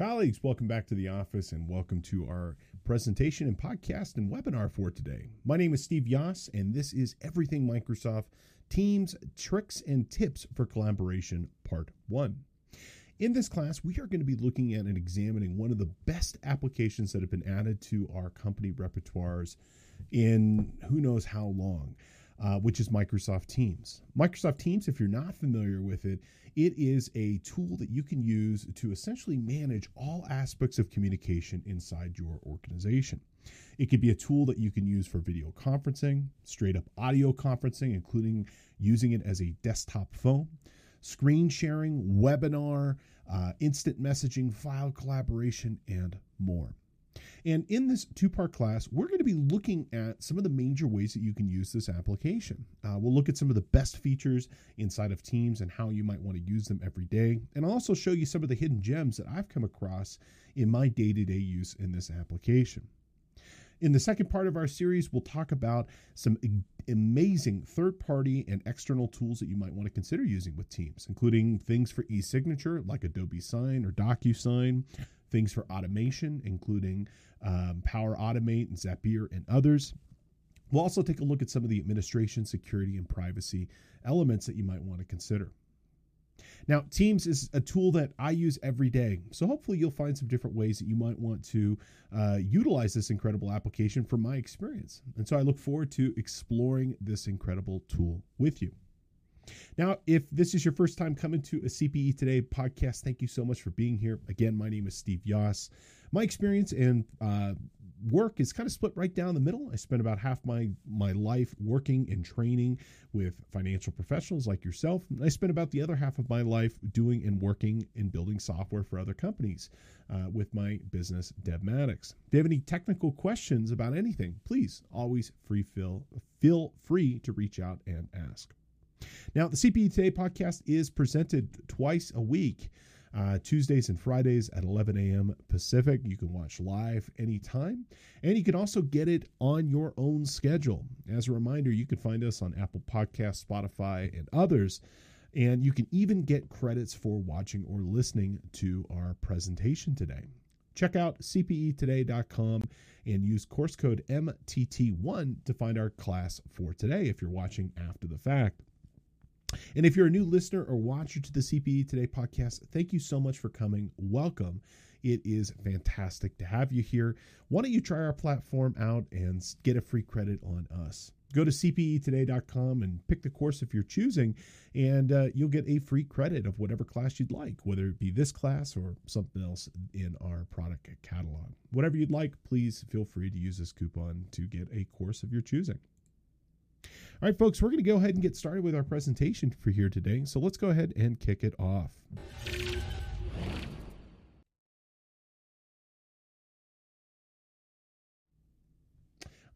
Colleagues, welcome back to the office and welcome to our presentation and podcast and webinar for today. My name is Steve Yoss, and this is Everything Microsoft Teams Tricks and Tips for Collaboration, Part 1. In this class, we are going to be looking at and examining one of the best applications that have been added to our company repertoires in who knows how long uh, which is Microsoft Teams. Microsoft Teams, if you're not familiar with it, it is a tool that you can use to essentially manage all aspects of communication inside your organization. It could be a tool that you can use for video conferencing, straight up audio conferencing, including using it as a desktop phone, screen sharing, webinar, uh, instant messaging, file collaboration, and more. And in this two part class, we're going to be looking at some of the major ways that you can use this application. Uh, we'll look at some of the best features inside of Teams and how you might want to use them every day. And I'll also show you some of the hidden gems that I've come across in my day to day use in this application. In the second part of our series, we'll talk about some amazing third party and external tools that you might want to consider using with Teams, including things for e signature like Adobe Sign or DocuSign, things for automation, including um, Power Automate and Zapier and others. We'll also take a look at some of the administration, security, and privacy elements that you might want to consider. Now, Teams is a tool that I use every day. So hopefully you'll find some different ways that you might want to uh, utilize this incredible application from my experience. And so I look forward to exploring this incredible tool with you. Now, if this is your first time coming to a CPE Today podcast, thank you so much for being here. Again, my name is Steve Yoss. My experience and uh, work is kind of split right down the middle. I spent about half my my life working and training with financial professionals like yourself. I spent about the other half of my life doing and working and building software for other companies uh, with my business Devmatics. If you have any technical questions about anything, please always free feel feel free to reach out and ask. Now, the CPE Today podcast is presented twice a week. Uh, Tuesdays and Fridays at 11 a.m. Pacific. You can watch live anytime, and you can also get it on your own schedule. As a reminder, you can find us on Apple Podcasts, Spotify, and others. And you can even get credits for watching or listening to our presentation today. Check out cpetoday.com and use course code MTT1 to find our class for today if you're watching after the fact. And if you're a new listener or watcher to the CPE Today podcast, thank you so much for coming. Welcome. It is fantastic to have you here. Why don't you try our platform out and get a free credit on us? Go to cpetoday.com and pick the course if you're choosing, and uh, you'll get a free credit of whatever class you'd like, whether it be this class or something else in our product catalog. Whatever you'd like, please feel free to use this coupon to get a course of your choosing. All right, folks, we're going to go ahead and get started with our presentation for here today. So let's go ahead and kick it off.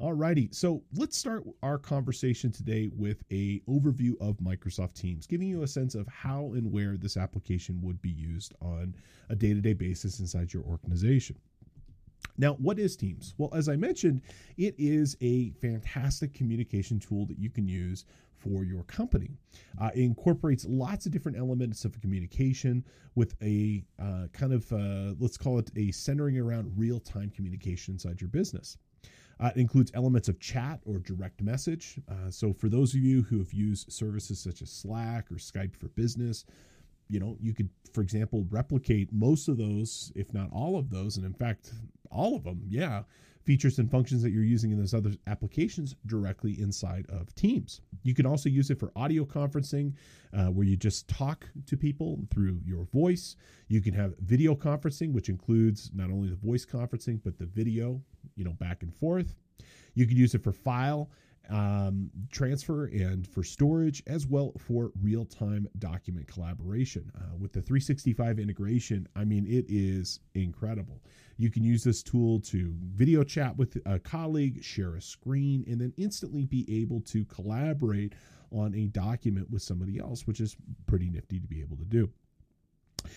Alrighty, so let's start our conversation today with a overview of Microsoft Teams, giving you a sense of how and where this application would be used on a day-to-day basis inside your organization. Now, what is Teams? Well, as I mentioned, it is a fantastic communication tool that you can use for your company. Uh, it incorporates lots of different elements of communication with a uh, kind of, uh, let's call it a centering around real time communication inside your business. Uh, it includes elements of chat or direct message. Uh, so, for those of you who have used services such as Slack or Skype for Business, you know, you could, for example, replicate most of those, if not all of those, and in fact, all of them, yeah, features and functions that you're using in those other applications directly inside of Teams. You can also use it for audio conferencing, uh, where you just talk to people through your voice. You can have video conferencing, which includes not only the voice conferencing, but the video, you know, back and forth. You can use it for file um, transfer and for storage, as well for real time document collaboration. Uh, with the 365 integration, I mean, it is incredible. You can use this tool to video chat with a colleague, share a screen, and then instantly be able to collaborate on a document with somebody else, which is pretty nifty to be able to do.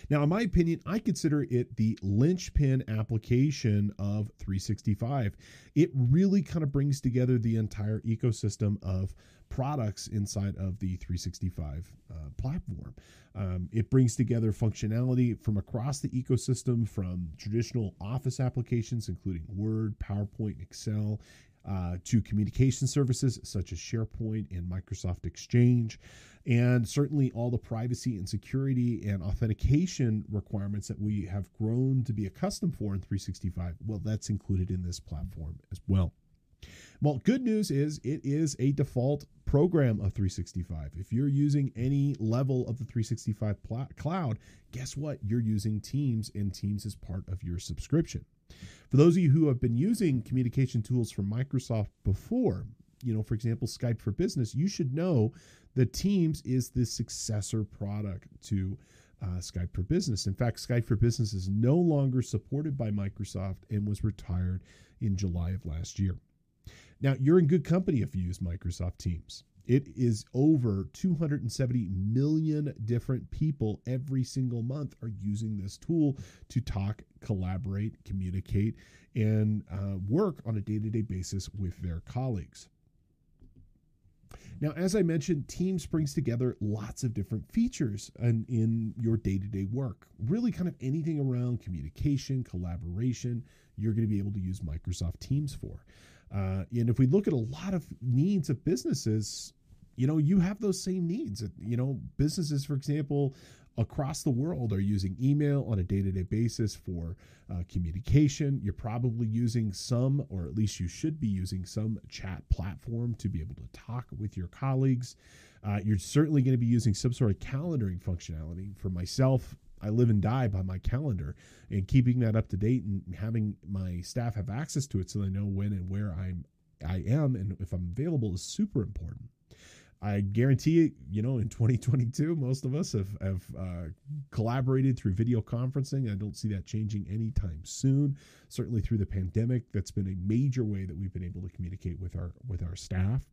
Now, in my opinion, I consider it the linchpin application of 365. It really kind of brings together the entire ecosystem of products inside of the 365 uh, platform. Um, it brings together functionality from across the ecosystem from traditional office applications, including Word, PowerPoint, Excel, uh, to communication services such as SharePoint and Microsoft Exchange, and certainly all the privacy and security and authentication requirements that we have grown to be accustomed for in 365. Well, that's included in this platform as well. Well, good news is it is a default program of 365. If you're using any level of the 365 pl- cloud, guess what? You're using Teams, and Teams is part of your subscription. For those of you who have been using communication tools from Microsoft before, you know, for example, Skype for Business, you should know that Teams is the successor product to uh, Skype for Business. In fact, Skype for Business is no longer supported by Microsoft and was retired in July of last year. Now, you're in good company if you use Microsoft Teams. It is over 270 million different people every single month are using this tool to talk, collaborate, communicate, and uh, work on a day to day basis with their colleagues. Now, as I mentioned, Teams brings together lots of different features in, in your day to day work. Really, kind of anything around communication, collaboration, you're going to be able to use Microsoft Teams for. Uh, and if we look at a lot of needs of businesses, you know, you have those same needs. You know, businesses, for example, across the world are using email on a day to day basis for uh, communication. You're probably using some, or at least you should be using some chat platform to be able to talk with your colleagues. Uh, you're certainly going to be using some sort of calendaring functionality. For myself, I live and die by my calendar and keeping that up to date and having my staff have access to it so they know when and where I'm I am and if I'm available is super important. I guarantee it, you know, in 2022, most of us have, have uh, collaborated through video conferencing. I don't see that changing anytime soon. Certainly through the pandemic, that's been a major way that we've been able to communicate with our with our staff.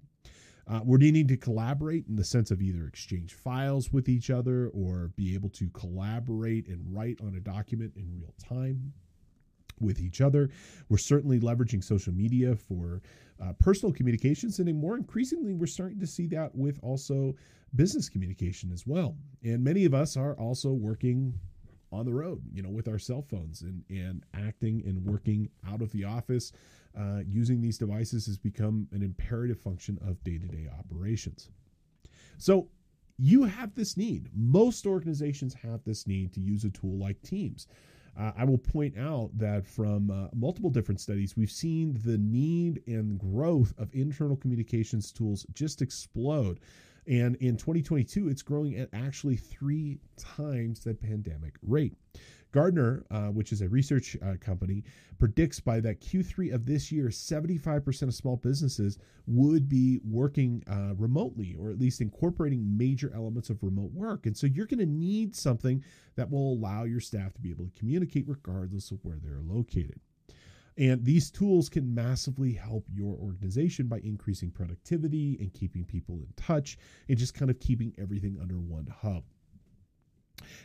Uh, we're needing to collaborate in the sense of either exchange files with each other or be able to collaborate and write on a document in real time with each other. We're certainly leveraging social media for uh, personal communications, and more increasingly, we're starting to see that with also business communication as well. And many of us are also working on the road, you know, with our cell phones and, and acting and working out of the office uh, using these devices has become an imperative function of day to day operations. So, you have this need. Most organizations have this need to use a tool like Teams. Uh, I will point out that from uh, multiple different studies, we've seen the need and growth of internal communications tools just explode. And in 2022, it's growing at actually three times the pandemic rate. Gartner, uh, which is a research uh, company, predicts by that Q3 of this year, 75% of small businesses would be working uh, remotely or at least incorporating major elements of remote work. And so you're going to need something that will allow your staff to be able to communicate regardless of where they're located. And these tools can massively help your organization by increasing productivity and keeping people in touch and just kind of keeping everything under one hub.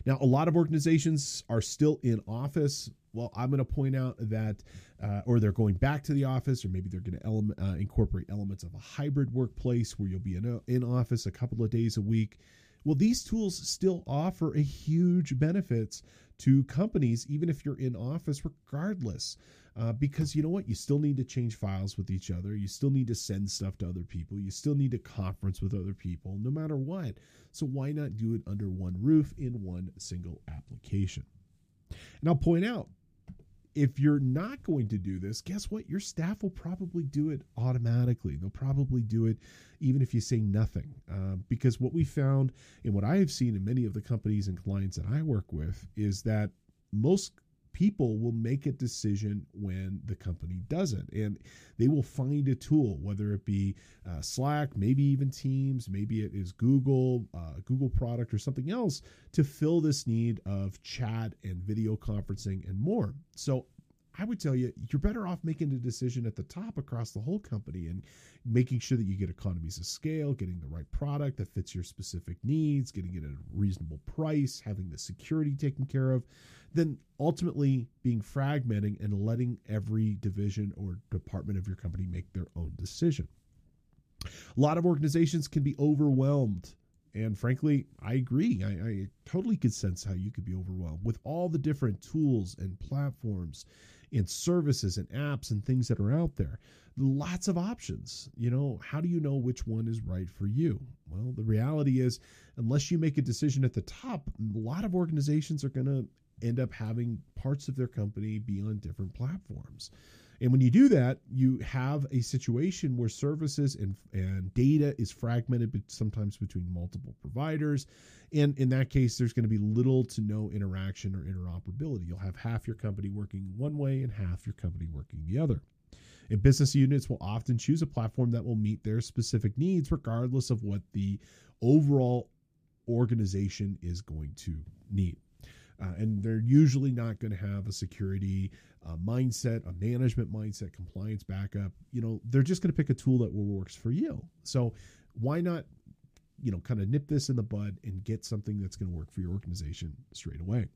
Now, a lot of organizations are still in office. Well, I'm going to point out that, uh, or they're going back to the office, or maybe they're going to ele- uh, incorporate elements of a hybrid workplace where you'll be in, in office a couple of days a week. Well, these tools still offer a huge benefits to companies, even if you're in office, regardless. Uh, because you know what? You still need to change files with each other. You still need to send stuff to other people. You still need to conference with other people, no matter what. So why not do it under one roof in one single application? And I'll point out if you're not going to do this, guess what? Your staff will probably do it automatically. They'll probably do it even if you say nothing. Uh, because what we found and what I have seen in many of the companies and clients that I work with is that most people will make a decision when the company doesn't. And they will find a tool whether it be uh, slack maybe even teams maybe it is google uh, google product or something else to fill this need of chat and video conferencing and more. So I would tell you you're better off making a decision at the top across the whole company and making sure that you get economies of scale, getting the right product that fits your specific needs, getting it at a reasonable price, having the security taken care of, then ultimately being fragmenting and letting every division or department of your company make their own decision. A lot of organizations can be overwhelmed and frankly, I agree. I, I, totally could sense how you could be overwhelmed with all the different tools and platforms and services and apps and things that are out there. Lots of options. You know, how do you know which one is right for you? Well, the reality is, unless you make a decision at the top, a lot of organizations are going to end up having parts of their company be on different platforms. And when you do that, you have a situation where services and, and data is fragmented, but sometimes between multiple providers. And in that case, there's going to be little to no interaction or interoperability. You'll have half your company working one way and half your company working the other. And business units will often choose a platform that will meet their specific needs, regardless of what the overall organization is going to need. Uh, and they're usually not going to have a security uh, mindset, a management mindset, compliance backup. You know, they're just going to pick a tool that works for you. So why not, you know, kind of nip this in the bud and get something that's going to work for your organization straight away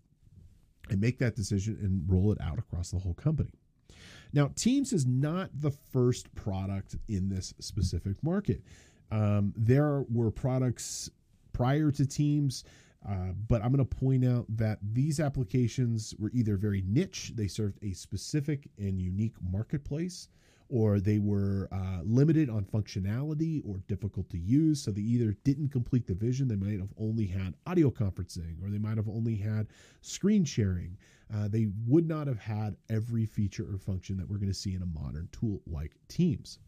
and make that decision and roll it out across the whole company. Now, Teams is not the first product in this specific market. Um, there were products prior to Teams uh, but I'm going to point out that these applications were either very niche, they served a specific and unique marketplace, or they were uh, limited on functionality or difficult to use. So they either didn't complete the vision, they might have only had audio conferencing, or they might have only had screen sharing. Uh, they would not have had every feature or function that we're going to see in a modern tool like Teams.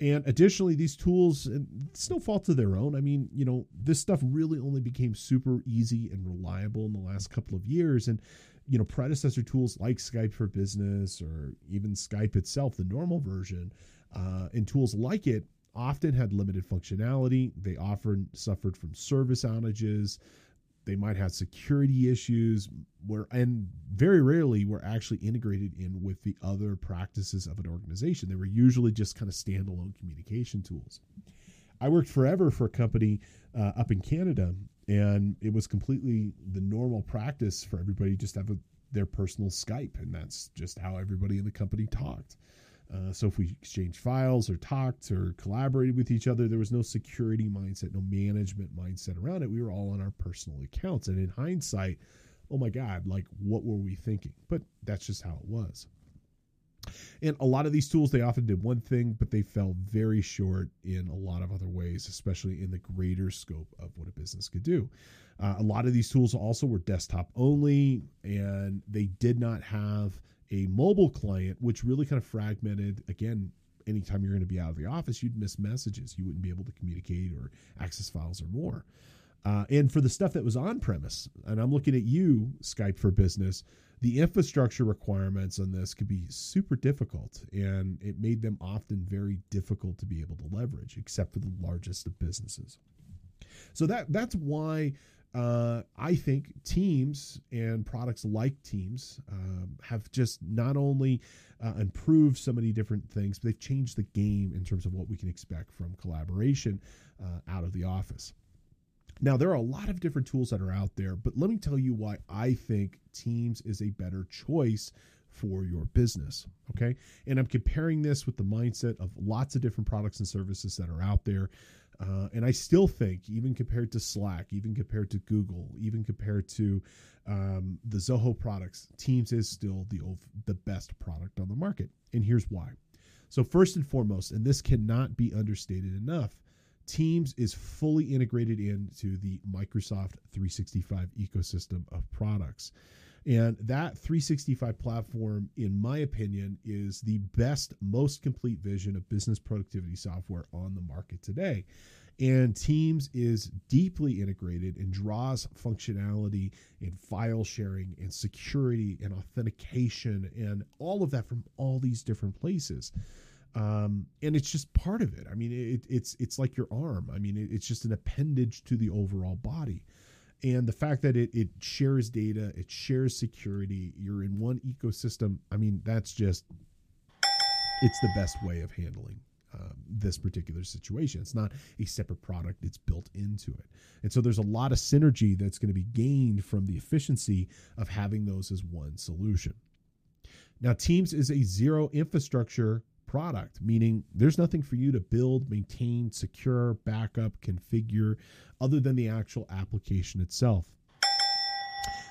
And additionally, these tools, it's no fault of their own. I mean, you know, this stuff really only became super easy and reliable in the last couple of years. And, you know, predecessor tools like Skype for Business or even Skype itself, the normal version, uh, and tools like it often had limited functionality. They often suffered from service outages. They might have security issues where and very rarely were actually integrated in with the other practices of an organization. They were usually just kind of standalone communication tools. I worked forever for a company uh, up in Canada, and it was completely the normal practice for everybody just have a, their personal Skype, and that's just how everybody in the company talked. Uh, so if we exchanged files or talked or collaborated with each other, there was no security mindset, no management mindset around it. We were all on our personal accounts. And in hindsight, oh my God, like what were we thinking? But that's just how it was. And a lot of these tools, they often did one thing, but they fell very short in a lot of other ways, especially in the greater scope of what a business could do. Uh, a lot of these tools also were desktop only, and they did not have a mobile client, which really kind of fragmented again. Anytime you're going to be out of the office, you'd miss messages. You wouldn't be able to communicate or access files or more. Uh, and for the stuff that was on premise, and I'm looking at you, Skype for Business, the infrastructure requirements on this could be super difficult, and it made them often very difficult to be able to leverage, except for the largest of businesses. So that that's why uh, I think Teams and products like Teams um, have just not only uh, improved so many different things, but they've changed the game in terms of what we can expect from collaboration uh, out of the office. Now, there are a lot of different tools that are out there, but let me tell you why I think Teams is a better choice for your business. Okay. And I'm comparing this with the mindset of lots of different products and services that are out there. Uh, and I still think, even compared to Slack, even compared to Google, even compared to um, the Zoho products, Teams is still the the best product on the market. And here's why. So first and foremost, and this cannot be understated enough, Teams is fully integrated into the Microsoft 365 ecosystem of products. And that 365 platform, in my opinion, is the best, most complete vision of business productivity software on the market today. And Teams is deeply integrated and draws functionality and file sharing and security and authentication and all of that from all these different places um, and it's just part of it. I mean, it, it's it's like your arm. I mean, it, it's just an appendage to the overall body. And the fact that it, it shares data it shares security you're in one ecosystem i mean that's just it's the best way of handling um, this particular situation. It's not a separate product it's built into it. And so there's a lot of synergy that's going to be gained from the efficiency of having those as one solution. Now teams is a zero infrastructure product, meaning there's nothing for you to build, maintain, secure, backup, configure, other than the actual application itself.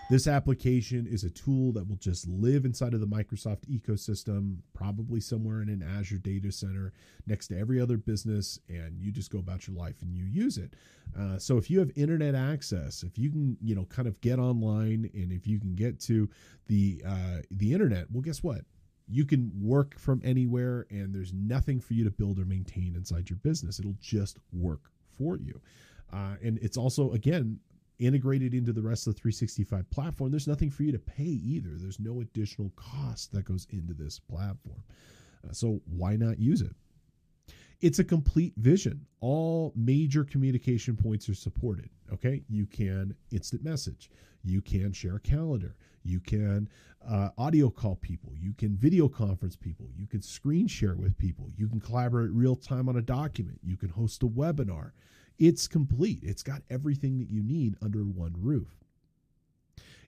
This application is a tool that will just live inside of the Microsoft ecosystem, probably somewhere in an Azure data center next to every other business, and you just go about your life and you use it. Uh, so if you have internet access, if you can, you know, kind of get online, and if you can get to the uh, the internet, well, guess what? You can work from anywhere and there's nothing for you to build or maintain inside your business. It'll just work for you. Uh, and it's also again integrated into the rest of the 365 platform. There's nothing for you to pay either. There's no additional cost that goes into this platform. Uh, so why not use it it's a complete vision all major communication points are supported okay you can instant message you can share a calendar you can uh, audio call people. You can video conference people. You can screen share with people. You can collaborate real time on a document. You can host a webinar. It's complete. It's got everything that you need under one roof.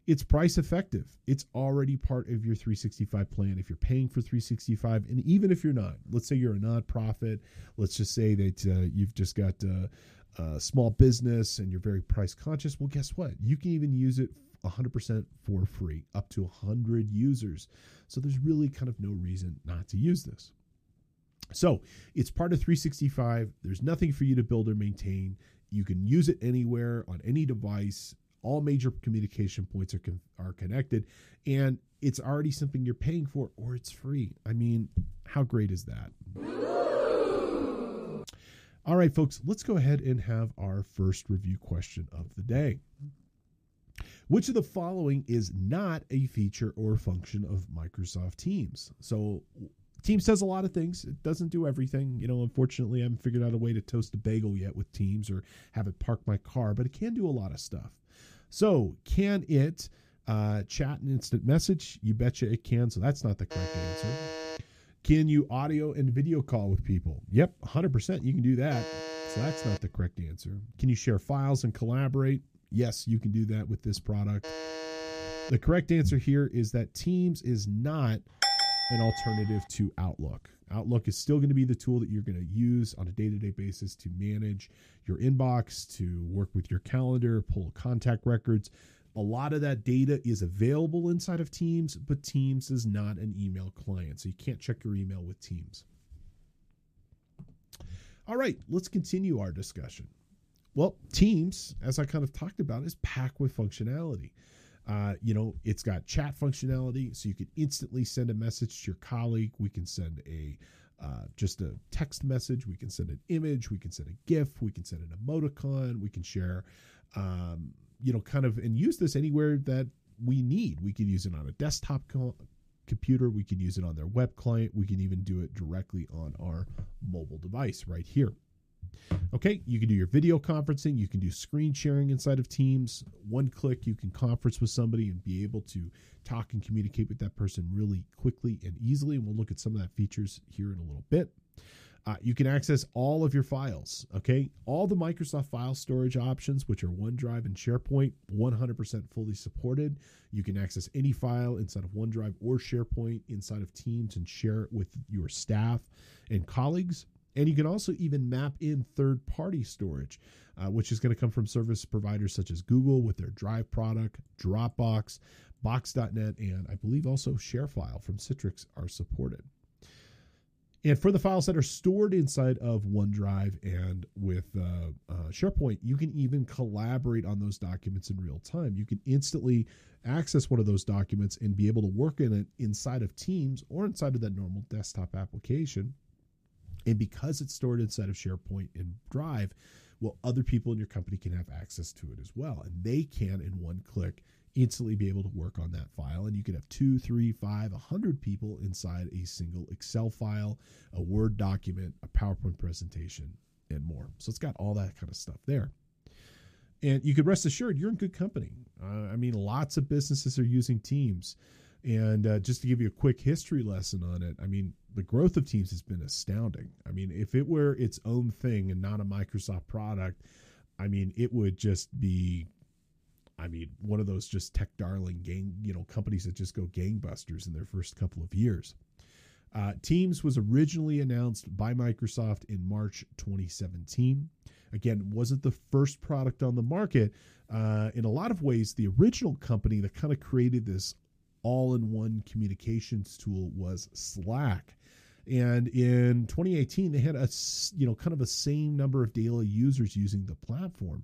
It's price effective. It's already part of your 365 plan. If you're paying for 365, and even if you're not, let's say you're a nonprofit, let's just say that uh, you've just got uh, a small business and you're very price conscious. Well, guess what? You can even use it 100% for free, up to 100 users. So there's really kind of no reason not to use this. So it's part of 365. There's nothing for you to build or maintain. You can use it anywhere on any device. All major communication points are, con- are connected, and it's already something you're paying for, or it's free. I mean, how great is that? All right, folks, let's go ahead and have our first review question of the day. Which of the following is not a feature or function of Microsoft Teams? So Teams does a lot of things. It doesn't do everything. You know, unfortunately, I haven't figured out a way to toast a bagel yet with Teams or have it park my car, but it can do a lot of stuff. So, can it uh, chat and instant message? You betcha it can. So, that's not the correct answer. Can you audio and video call with people? Yep, 100% you can do that. So, that's not the correct answer. Can you share files and collaborate? Yes, you can do that with this product. The correct answer here is that Teams is not an alternative to Outlook. Outlook is still going to be the tool that you're going to use on a day to day basis to manage your inbox, to work with your calendar, pull contact records. A lot of that data is available inside of Teams, but Teams is not an email client. So you can't check your email with Teams. All right, let's continue our discussion. Well, Teams, as I kind of talked about, is packed with functionality. Uh, you know, it's got chat functionality, so you can instantly send a message to your colleague. We can send a uh, just a text message. We can send an image. We can send a GIF. We can send an emoticon. We can share, um, you know, kind of and use this anywhere that we need. We can use it on a desktop co- computer. We can use it on their web client. We can even do it directly on our mobile device right here. Okay, you can do your video conferencing, you can do screen sharing inside of Teams. One click, you can conference with somebody and be able to talk and communicate with that person really quickly and easily. And we'll look at some of that features here in a little bit. Uh, you can access all of your files, okay? All the Microsoft file storage options, which are OneDrive and SharePoint, 100% fully supported. You can access any file inside of OneDrive or SharePoint inside of Teams and share it with your staff and colleagues. And you can also even map in third party storage, uh, which is going to come from service providers such as Google with their Drive product, Dropbox, Box.net, and I believe also ShareFile from Citrix are supported. And for the files that are stored inside of OneDrive and with uh, uh, SharePoint, you can even collaborate on those documents in real time. You can instantly access one of those documents and be able to work in it inside of Teams or inside of that normal desktop application and because it's stored inside of SharePoint and Drive, well, other people in your company can have access to it as well. And they can, in one click, instantly be able to work on that file. And you could have two, three, five, a hundred people inside a single Excel file, a Word document, a PowerPoint presentation, and more. So it's got all that kind of stuff there. and you could rest assured you're in good company. Uh, I mean, lots of businesses are using Teams. And uh, just to give you a quick history lesson on it, I mean, the growth of Teams has been astounding. I mean, if it were its own thing and not a Microsoft product, I mean, it would just be, I mean, one of those just tech darling gang, you know, companies that just go gangbusters in their first couple of years. Uh, Teams was originally announced by Microsoft in March 2017. Again, wasn't the first product on the market. Uh, in a lot of ways, the original company that kind of created this all-in-one communications tool was Slack. And in 2018, they had a you know kind of a same number of daily users using the platform.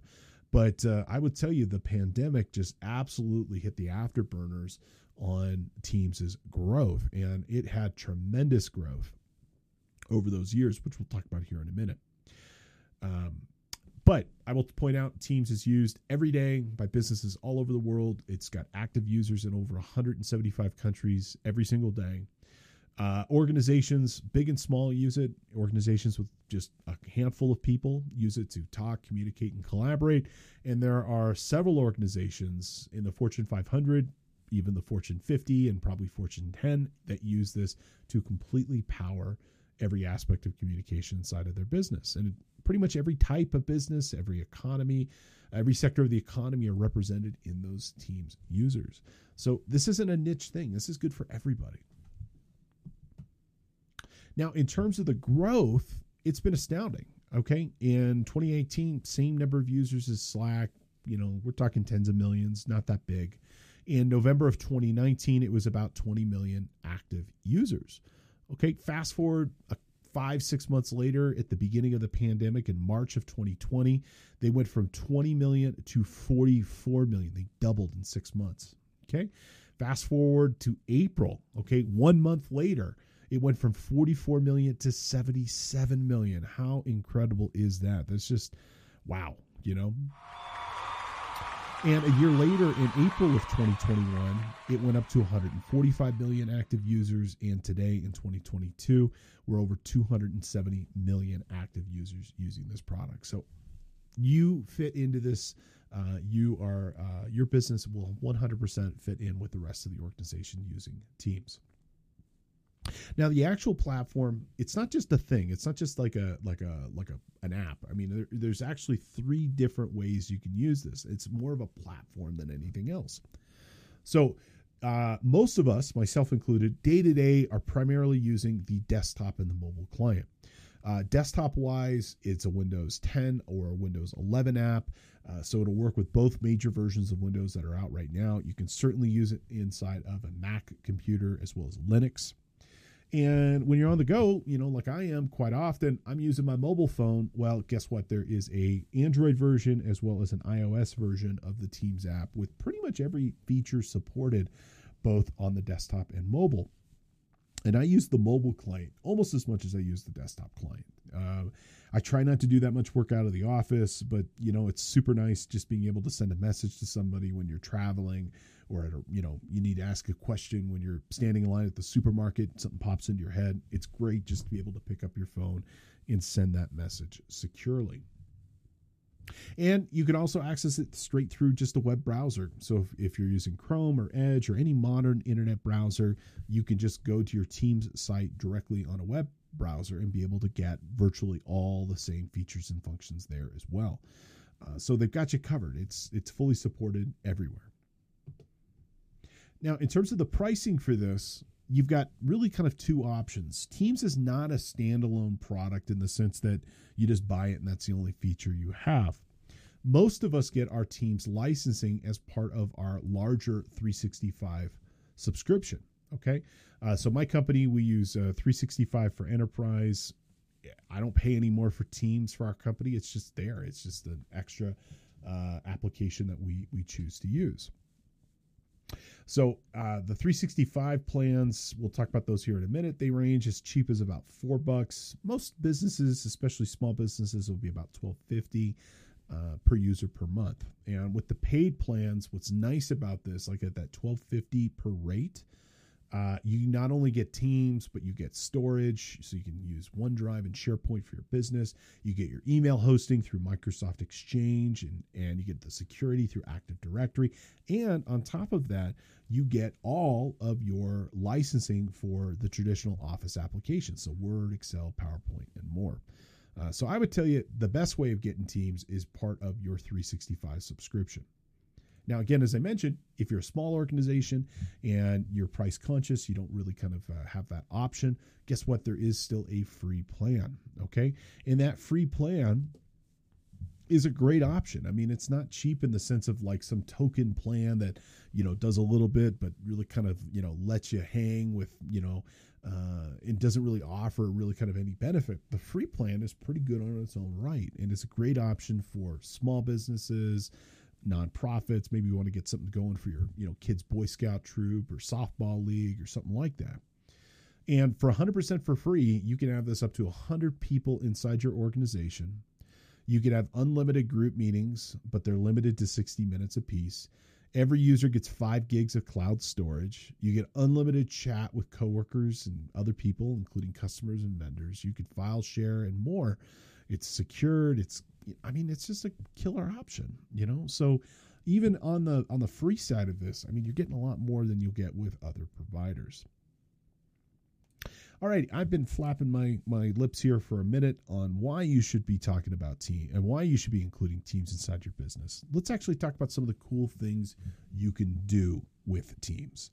But uh, I would tell you the pandemic just absolutely hit the afterburners on Teams's growth, and it had tremendous growth over those years, which we'll talk about here in a minute. Um, but I will point out Teams is used every day by businesses all over the world. It's got active users in over 175 countries every single day. Uh, organizations, big and small, use it. Organizations with just a handful of people use it to talk, communicate, and collaborate. And there are several organizations in the Fortune 500, even the Fortune 50, and probably Fortune 10 that use this to completely power every aspect of communication inside of their business. And pretty much every type of business, every economy, every sector of the economy are represented in those teams users. So this isn't a niche thing. This is good for everybody. Now, in terms of the growth, it's been astounding. Okay. In 2018, same number of users as Slack. You know, we're talking tens of millions, not that big. In November of 2019, it was about 20 million active users. Okay. Fast forward a five, six months later, at the beginning of the pandemic in March of 2020, they went from 20 million to 44 million. They doubled in six months. Okay. Fast forward to April. Okay. One month later, it went from 44 million to 77 million. How incredible is that? That's just wow, you know? And a year later, in April of 2021, it went up to 145 million active users. And today, in 2022, we're over 270 million active users using this product. So you fit into this. Uh, you are uh, your business will 100% fit in with the rest of the organization using Teams. Now the actual platform, it's not just a thing. It's not just like a like a like a an app. I mean, there, there's actually three different ways you can use this. It's more of a platform than anything else. So uh, most of us, myself included, day to day are primarily using the desktop and the mobile client. Uh, desktop wise, it's a Windows 10 or a Windows 11 app. Uh, so it'll work with both major versions of Windows that are out right now. You can certainly use it inside of a Mac computer as well as Linux. And when you're on the go, you know, like I am quite often, I'm using my mobile phone. Well, guess what? There is a Android version as well as an iOS version of the Teams app with pretty much every feature supported both on the desktop and mobile. And I use the mobile client almost as much as I use the desktop client. Uh, I try not to do that much work out of the office, but you know, it's super nice just being able to send a message to somebody when you're traveling or at a, you know you need to ask a question when you're standing in line at the supermarket something pops into your head it's great just to be able to pick up your phone and send that message securely and you can also access it straight through just a web browser. So if, if, you're using Chrome or Edge or any modern internet browser, you can just go to your Teams site directly on a web browser and be able to get virtually all the same features and functions there as well. Uh, so they've got you covered. It's it's fully supported everywhere. Now, in terms of the pricing for this, you've got really kind of two options. Teams is not a standalone product in the sense that you just buy it and that's the only feature you have. Most of us get our Teams licensing as part of our larger 365 subscription. Okay. Uh, so, my company, we use uh, 365 for enterprise. I don't pay any more for Teams for our company. It's just there, it's just an extra uh, application that we, we choose to use. So uh, the 365 plans, we'll talk about those here in a minute. They range as cheap as about four bucks. Most businesses, especially small businesses, will be about 1250 uh, per user per month. And with the paid plans, what's nice about this, like at that 1250 per rate, Uh, you not only get Teams, but you get storage, so you can use OneDrive and SharePoint for your business. You get your email hosting through Microsoft Exchange, and and you get the security through Active Directory. And on top of that, you get all of your licensing for the traditional Office applications, so Word, Excel, PowerPoint, and more. Uh, so I would tell you the best way of getting Teams is part of your 365 subscription. Now, again, as I mentioned, if you're a small organization and you're price conscious, you don't really kind of uh, have that option. Guess what? There is still a free plan. Okay. And that free plan is a great option. I mean, it's not cheap in the sense of like some token plan that, you know, does a little bit, but really kind of, you know, lets you hang with, you know, uh, it doesn't really offer really kind of any benefit. The free plan is pretty good on its own right, and it's a great option for small businesses, nonprofits. Maybe you want to get something going for your you know kids Boy Scout troop or softball league or something like that. And for 100% for free, you can have this up to 100 people inside your organization. You can have unlimited group meetings, but they're limited to 60 minutes apiece. Every user gets five gigs of cloud storage. You get unlimited chat with coworkers and other people, including customers and vendors. You can file share and more. It's secured. It's, I mean, it's just a killer option, you know? So even on the on the free side of this, I mean, you're getting a lot more than you'll get with other providers. All right, I've been flapping my my lips here for a minute on why you should be talking about team and why you should be including teams inside your business. Let's actually talk about some of the cool things you can do with teams.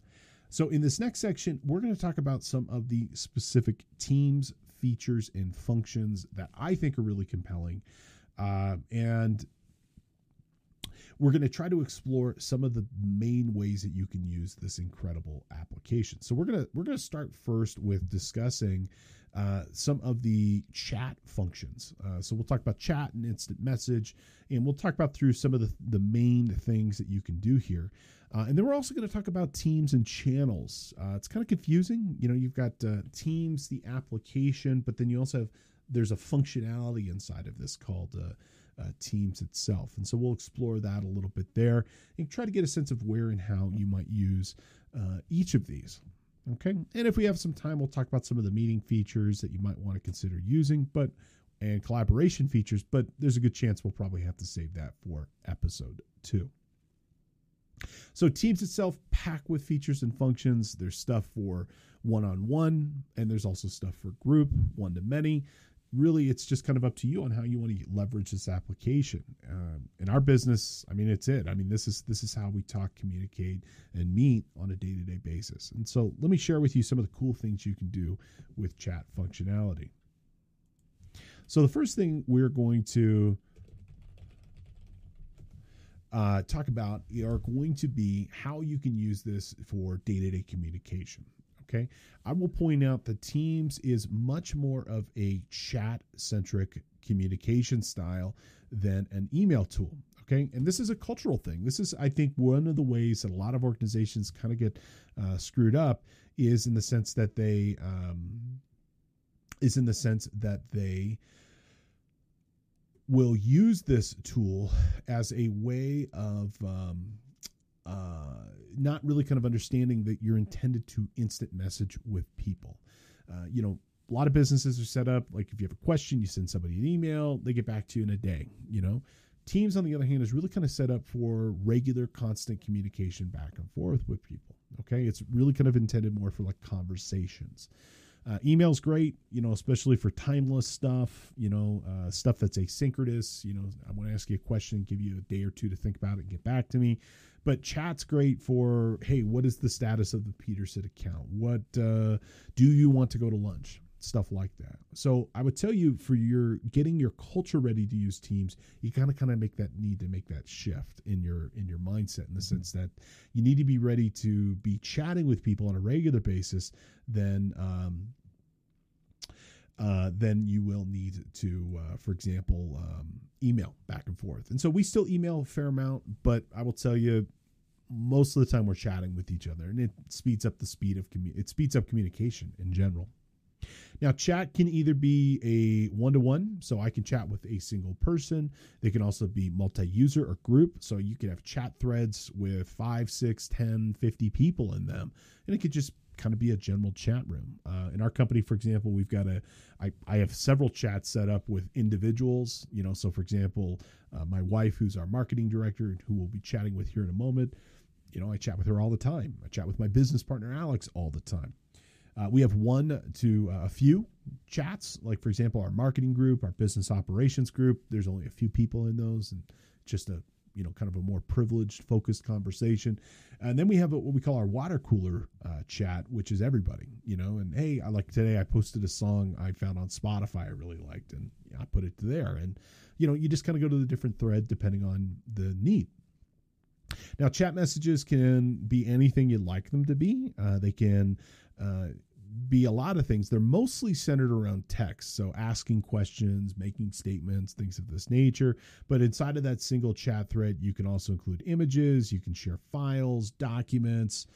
So in this next section, we're going to talk about some of the specific teams features and functions that I think are really compelling. Uh, and we're going to try to explore some of the main ways that you can use this incredible application. So we're gonna we're gonna start first with discussing uh, some of the chat functions. Uh, so we'll talk about chat and instant message, and we'll talk about through some of the the main things that you can do here. Uh, and then we're also going to talk about teams and channels. Uh, it's kind of confusing. You know, you've got uh, Teams, the application, but then you also have there's a functionality inside of this called uh, uh, Teams itself. And so we'll explore that a little bit there and try to get a sense of where and how you might use uh, each of these. Okay. And if we have some time, we'll talk about some of the meeting features that you might want to consider using, but and collaboration features, but there's a good chance we'll probably have to save that for episode two. So Teams itself packed with features and functions. There's stuff for one-on-one, and there's also stuff for group, one to many really it's just kind of up to you on how you want to leverage this application. Um, in our business i mean it's it. I mean this is this is how we talk communicate and meet on a day-to-day basis. And so let me share with you some of the cool things you can do with chat functionality. So the first thing we're going to uh, talk about are going to be how you can use this for day-to-day communication Okay. I will point out that Teams is much more of a chat centric communication style than an email tool. Okay. And this is a cultural thing. This is, I think, one of the ways that a lot of organizations kind of get uh, screwed up is in the sense that they, um, is in the sense that they, will use this tool as a way of um, uh, not really kind of understanding that you're intended to instant message with people. Uh, you know, a lot of businesses are set up like if you have a question, you send somebody an email, they get back to you in a day. You know, Teams, on the other hand, is really kind of set up for regular, constant communication back and forth with people. Okay, it's really kind of intended more for like conversations. Uh, email's great, you know, especially for timeless stuff, you know, uh, stuff that's asynchronous. You know, I want to ask you a question, give you a day or two to think about it and get back to me. But chat's great for, hey, what is the status of the Peterson account? What uh, do you want to go to lunch? Stuff like that. So I would tell you for your getting your culture ready to use Teams, you kind of kind of make that need to make that shift in your in your mindset in the sense that you need to be ready to be chatting with people on a regular basis. Then um, uh, then you will need to, uh, for example, um, email back and forth. And so we still email a fair amount, but I will tell you, most of the time we're chatting with each other, and it speeds up the speed of commu- it speeds up communication in general. Now, chat can either be a one to one, so I can chat with a single person. They can also be multi user or group, so you can have chat threads with five, six, 10, 50 people in them. And it could just kind of be a general chat room. Uh, in our company, for example, we've got a, I, I have several chats set up with individuals, you know, so for example, uh, my wife, who's our marketing director, who we'll be chatting with here in a moment, you know, I chat with her all the time. I chat with my business partner, Alex, all the time. Uh, we have one to uh, a few chats, like for example, our marketing group, our business operations group. There's only a few people in those, and just a you know kind of a more privileged, focused conversation. And then we have a, what we call our water cooler uh, chat, which is everybody, you know. And hey, I like today I posted a song I found on Spotify I really liked, and I put it there. And you know, you just kind of go to the different thread depending on the need. Now, chat messages can be anything you'd like them to be. Uh, they can uh, be a lot of things. They're mostly centered around text, so asking questions, making statements, things of this nature. But inside of that single chat thread, you can also include images, you can share files, documents,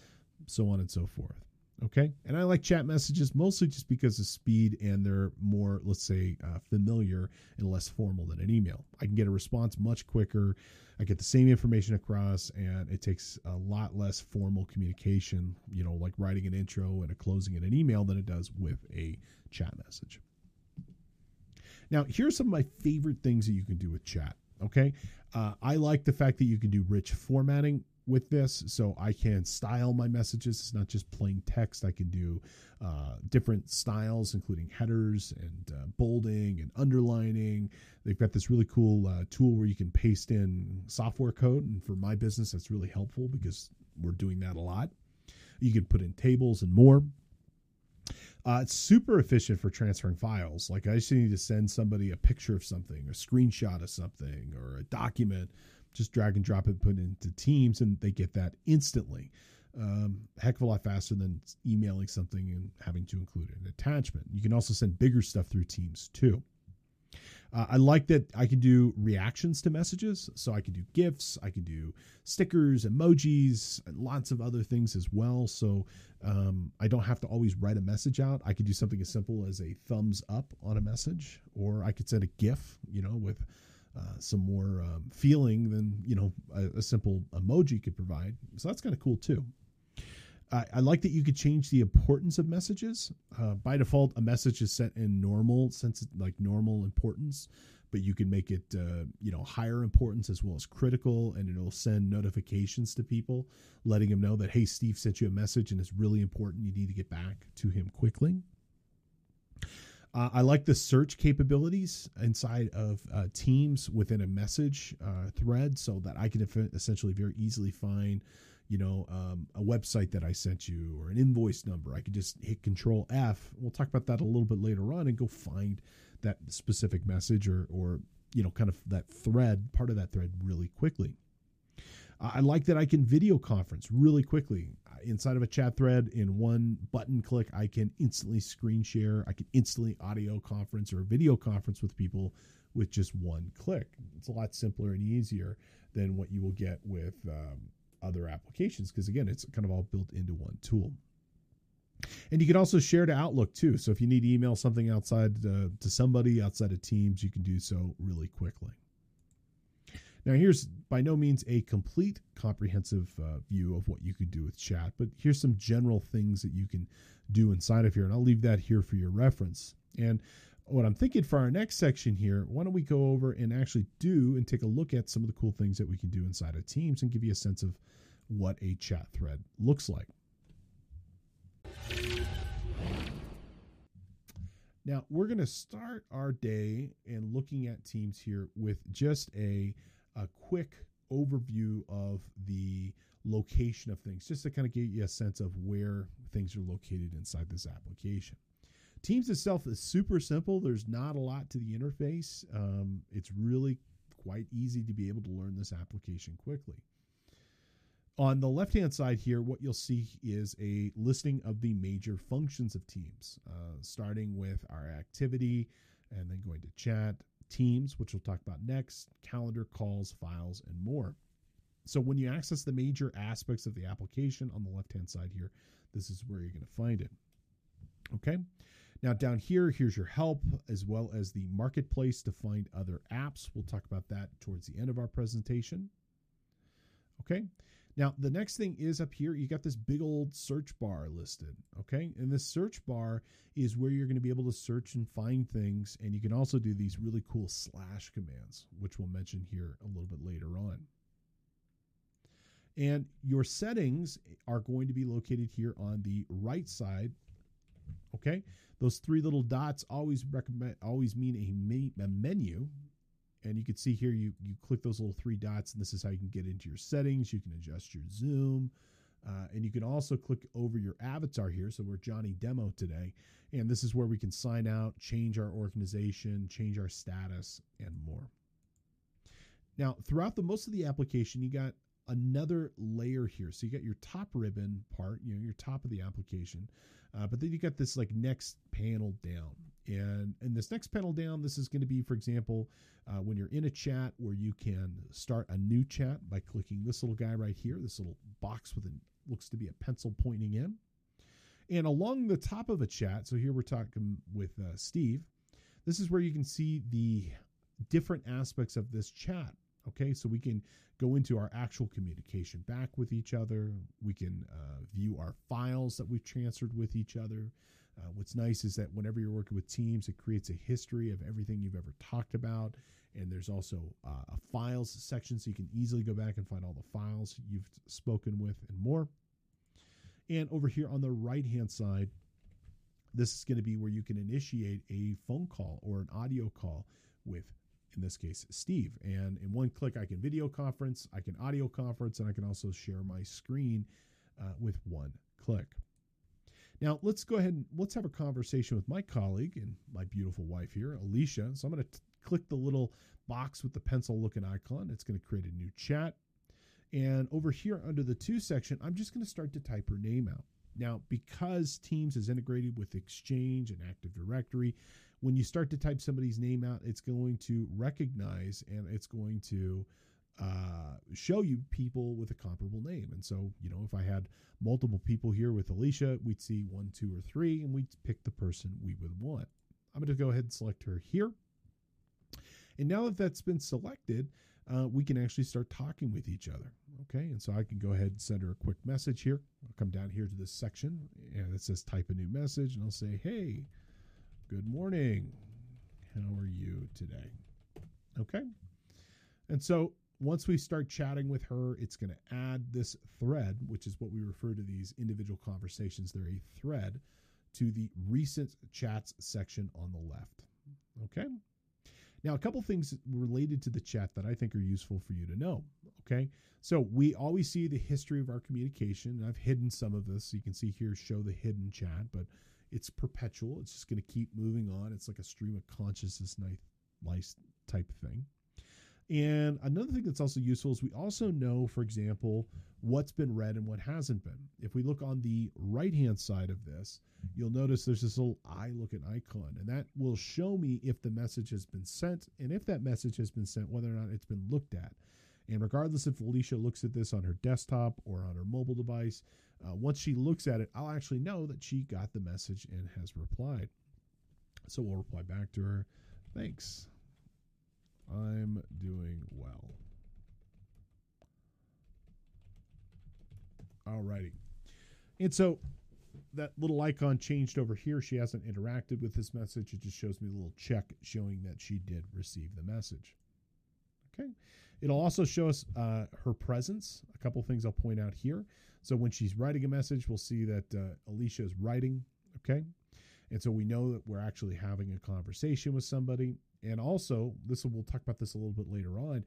so on and so forth. Okay. And I like chat messages mostly just because of speed and they're more, let's say, uh, familiar and less formal than an email. I can get a response much quicker. I get the same information across, and it takes a lot less formal communication, you know, like writing an intro and a closing in an email than it does with a chat message. Now, here's some of my favorite things that you can do with chat. Okay. Uh, I like the fact that you can do rich formatting with this so i can style my messages. It's not just plain text. I can do uh, different styles including headers and uh, bolding and underlining. They've got this really cool uh, tool where you can paste in software code. And for my business that's really helpful because we're doing that a lot. You can put in tables and more. Uh, it's super efficient for transferring files. Like I just need to send somebody a picture of something, a screenshot of something, or a document just drag and drop it, put it into Teams, and they get that instantly. Um, heck of a lot faster than emailing something and having to include an attachment. You can also send bigger stuff through Teams too. Uh, I like that I can do reactions to messages. So I can do GIFs, I can do stickers, emojis, and lots of other things as well. So um, I don't have to always write a message out. I could do something as simple as a thumbs up on a message, or I could send a GIF, you know, with uh, some more um, feeling than you know a, a, simple emoji could provide. So that's kind of cool too. I, I, like that you could change the importance of messages. Uh, by default, a message is set in normal sense, like normal importance, but you can make it uh, you know higher importance as well as critical, and it'll send notifications to people, letting them know that hey, Steve sent you a message and it's really important. You need to get back to him quickly. Uh, I like the search capabilities inside of uh, Teams within a message uh, thread, so that I can essentially very easily find, you know, um, a website that I sent you or an invoice number. I could just hit Control F. We'll talk about that a little bit later on and go find that specific message or, or you know, kind of that thread, part of that thread, really quickly. I like that I can video conference really quickly inside of a chat thread in one button click. I can instantly screen share. I can instantly audio conference or video conference with people with just one click. It's a lot simpler and easier than what you will get with um, other applications because again, it's kind of all built into one tool. And you can also share to Outlook too. So if you need to email something outside uh, to somebody outside of Teams, you can do so really quickly. Now, here's by no means a complete comprehensive uh, view of what you could do with chat, but here's some general things that you can do inside of here. And I'll leave that here for your reference. And what I'm thinking for our next section here, why don't we go over and actually do and take a look at some of the cool things that we can do inside of Teams and give you a sense of what a chat thread looks like. Now, we're going to start our day and looking at Teams here with just a a quick overview of the location of things, just to kind of give you a sense of where things are located inside this application. Teams itself is super simple. There's not a lot to the interface. Um, it's really quite easy to be able to learn this application quickly. On the left hand side here, what you'll see is a listing of the major functions of Teams, uh, starting with our activity and then going to chat, Teams, which we'll talk about next, calendar, calls, files, and more. So when you access the major aspects of the application on the left hand side here, this is where you're going to find it. Okay. Now, down here, here's your help as well as the marketplace to find other apps. We'll talk about that towards the end of our presentation. Okay. Now, the next thing is up here, you got this big old search bar listed. Okay. And this search bar is where you're going to be able to search and find things. And you can also do these really cool slash commands, which we'll mention here a little bit later on. And your settings are going to be located here on the right side. Okay. Those three little dots always recommend always mean a, me, a menu. And you can see here you you click those little three dots, and this is how you can get into your settings. You can adjust your zoom. Uh, and you can also click over your avatar here. So we're Johnny Demo today. And this is where we can sign out, change our organization, change our status, and more. Now, throughout the most of the application, you got another layer here. So you got your top ribbon part, you know, your top of the application, uh, but then you got this like next panel down. And in this next panel down, this is going to be, for example, uh, when you're in a chat where you can start a new chat by clicking this little guy right here, this little box with a looks to be a pencil pointing in. And along the top of a chat, so here we're talking with uh, Steve, this is where you can see the different aspects of this chat. Okay, so we can go into our actual communication back with each other. We can uh, view our files that we've transferred with each other. Uh, what's nice is that whenever you're working with teams, it creates a history of everything you've ever talked about. And there's also uh, a files section, so you can easily go back and find all the files you've spoken with and more. And over here on the right hand side, this is going to be where you can initiate a phone call or an audio call with in this case, Steve. And in one click, I can video conference, I can audio conference, and I can also share my screen uh, with one click. Now, let's go ahead and let's have a conversation with my colleague and my beautiful wife here, Alicia. So I'm going to click the little box with the pencil looking icon. It's going to create a new chat. And over here under the to section, I'm just going to start to type her name out. Now, because Teams is integrated with Exchange and Active Directory, when you start to type somebody's name out, it's going to recognize and it's going to uh, show you people with a comparable name. And so, you know, if I had multiple people here with Alicia, we'd see one, two, or three, and we'd pick the person we would want. I'm going to go ahead and select her here. And now that that's been selected, uh, we can actually start talking with each other. Okay, and so I can go ahead and send her a quick message here. I'll come down here to this section and it says type a new message, and I'll say, hey, Good morning. How are you today? Okay. And so once we start chatting with her, it's going to add this thread, which is what we refer to these individual conversations. They're a thread to the recent chats section on the left. Okay. Now, a couple things related to the chat that I think are useful for you to know. Okay. So we always see the history of our communication. I've hidden some of this. You can see here, show the hidden chat, but it's perpetual. It's just going to keep moving on. It's like a stream of consciousness nice type thing. And another thing that's also useful is we also know, for example, what's been read and what hasn't been. If we look on the right hand side of this, you'll notice there's this little eye looking icon, and that will show me if the message has been sent and if that message has been sent, whether or not it's been looked at. And regardless if Alicia looks at this on her desktop or on her mobile device, uh, once she looks at it, I'll actually know that she got the message and has replied. So we'll reply back to her. Thanks. I'm doing well. Alrighty. And so that little icon changed over here. She hasn't interacted with this message. It just shows me a little check showing that she did receive the message. Okay. It'll also show us uh, her presence. A couple things I'll point out here. So when she's writing a message, we'll see that uh, Alicia is writing. Okay. And so we know that we're actually having a conversation with somebody. And also, this we'll talk about this a little bit later on.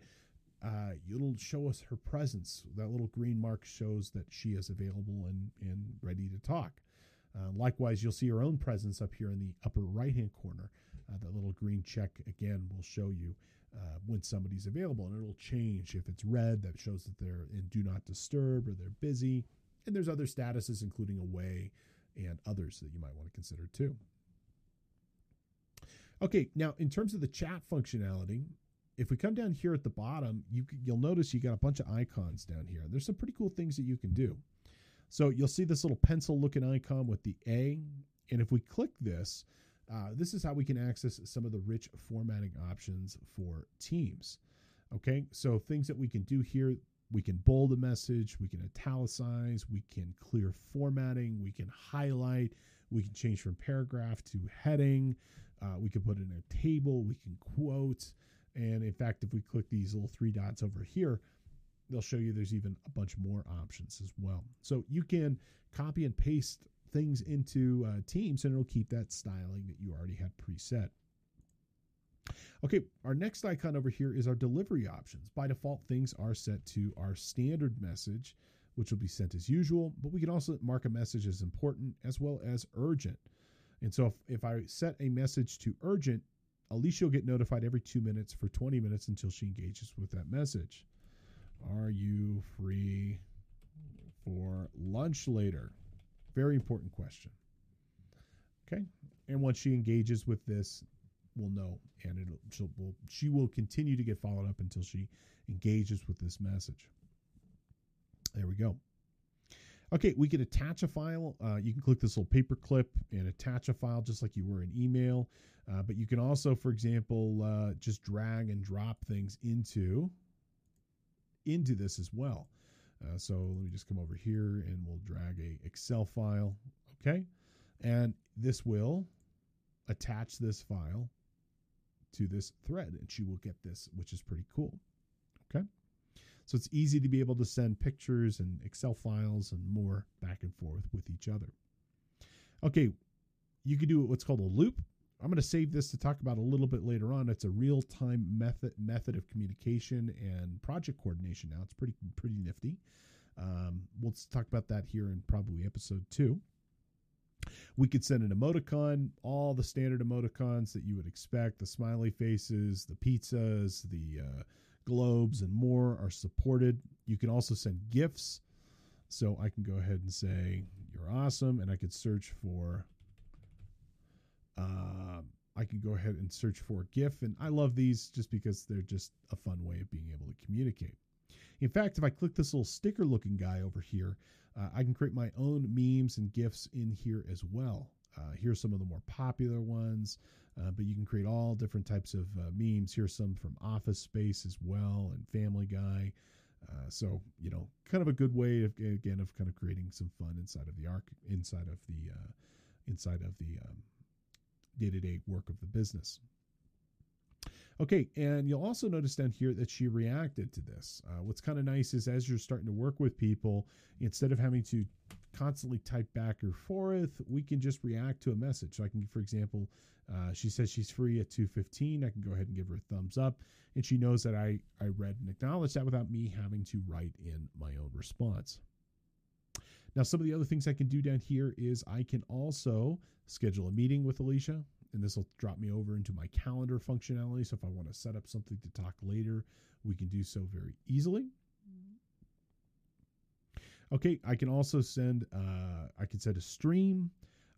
Uh, it'll show us her presence. That little green mark shows that she is available and, and ready to talk. Uh, likewise, you'll see her own presence up here in the upper right hand corner. Uh, that little green check again will show you uh, when somebody's available, and it'll change. If it's red, that shows that they're in do not disturb or they're busy. And there's other statuses, including away and others that you might want to consider too. Okay, now in terms of the chat functionality, if we come down here at the bottom, you, you'll notice you got a bunch of icons down here. There's some pretty cool things that you can do. So you'll see this little pencil looking icon with the A. And if we click this, uh, this is how we can access some of the rich formatting options for Teams. Okay, so things that we can do here we can bold a message, we can italicize, we can clear formatting, we can highlight, we can change from paragraph to heading, uh, we can put in a table, we can quote. And in fact, if we click these little three dots over here, they'll show you there's even a bunch more options as well. So you can copy and paste things into uh, Teams and it'll keep that styling that you already had preset. Okay, our next icon over here is our delivery options. By default, things are set to our standard message, which will be sent as usual, but we can also mark a message as important as well as urgent. And so if, if I set a message to urgent, Alicia will get notified every two minutes for 20 minutes until she engages with that message. Are you free for lunch later? Very important question. Okay. And once she engages with this, we'll know, and it'll she'll, will, she will continue to get followed up until she engages with this message. There we go. Okay, we can attach a file. Uh, you can click this little paper clip and attach a file just like you were in email. Uh, but you can also, for example, uh, just drag and drop things into into this as well. Uh, so let me just come over here and we'll drag a Excel file. Okay, and this will attach this file to this thread and she will get this, which is pretty cool. Okay. So it's easy to be able to send pictures and Excel files and more back and forth with each other. Okay. You can do what's called a loop. I'm going to save this to talk about a little bit later on. It's a real-time method method of communication and project coordination. Now it's pretty pretty nifty. Um, we'll talk about that here in probably episode two. We could send an emoticon, all the standard emoticons that you would expect the smiley faces, the pizzas, the uh, globes, and more are supported. You can also send GIFs. So I can go ahead and say, You're awesome. And I could search for, uh, I can go ahead and search for GIF. And I love these just because they're just a fun way of being able to communicate. In fact, if I click this little sticker looking guy over here, uh, I can create my own memes and GIFs in here as well. Uh, here's some of the more popular ones, uh, but you can create all different types of uh, memes. Here's some from Office Space as well and Family Guy. Uh, so you know, kind of a good way of again of kind of creating some fun inside of the arc, inside of the uh, inside of the day to day work of the business. Okay, and you'll also notice down here that she reacted to this. Uh, what's kind of nice is as you're starting to work with people, instead of having to constantly type back or forth, we can just react to a message. So I can, for example, uh, she says she's free at 2.15. I can go ahead and give her a thumbs up. And she knows that I, I read and acknowledged that without me having to write in my own response. Now, some of the other things I can do down here is I can also schedule a meeting with Alicia and this will drop me over into my calendar functionality. So if I want to set up something to talk later, we can do so very easily. Okay, I can also send uh, I can set a stream,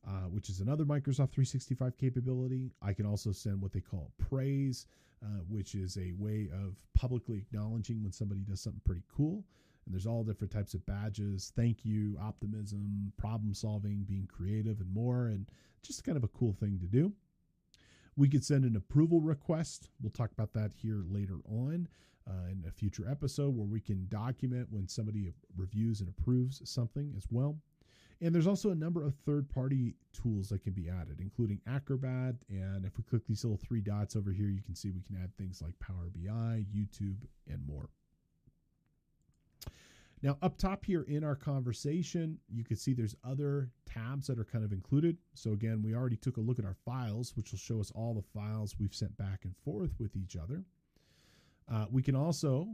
uh, which is another Microsoft 365 capability. I can also send what they call praise, uh, which is a way of publicly acknowledging when somebody does something pretty cool. And there's all different types of badges thank you, optimism, problem solving, being creative, and more. And just kind of a cool thing to do. We could send an approval request. We'll talk about that here later on uh, in a future episode where we can document when somebody reviews and approves something as well. And there's also a number of third party tools that can be added, including Acrobat. And if we click these little three dots over here, you can see we can add things like Power BI, YouTube, and more. Now, up top here in our conversation, you can see there's other tabs that are kind of included. So again, we already took a look at our files, which will show us all the files we've sent back and forth with each other. Uh, we can also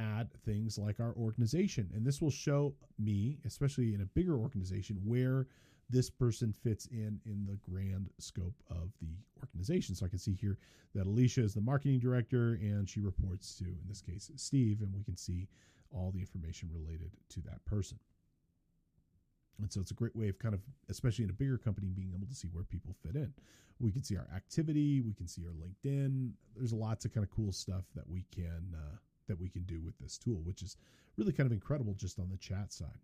add things like our organization, and this will show me, especially in a bigger organization, where this person fits in in the grand scope of the organization. So I can see here that Alicia is the marketing director, and she reports to, in this case, Steve, and we can see all the information related to that person. And so it's a great way of kind of, especially in a bigger company, being able to see where people fit in. We can see our activity, we can see our LinkedIn. There's lots of kind of cool stuff that we can uh, that we can do with this tool, which is really kind of incredible just on the chat side.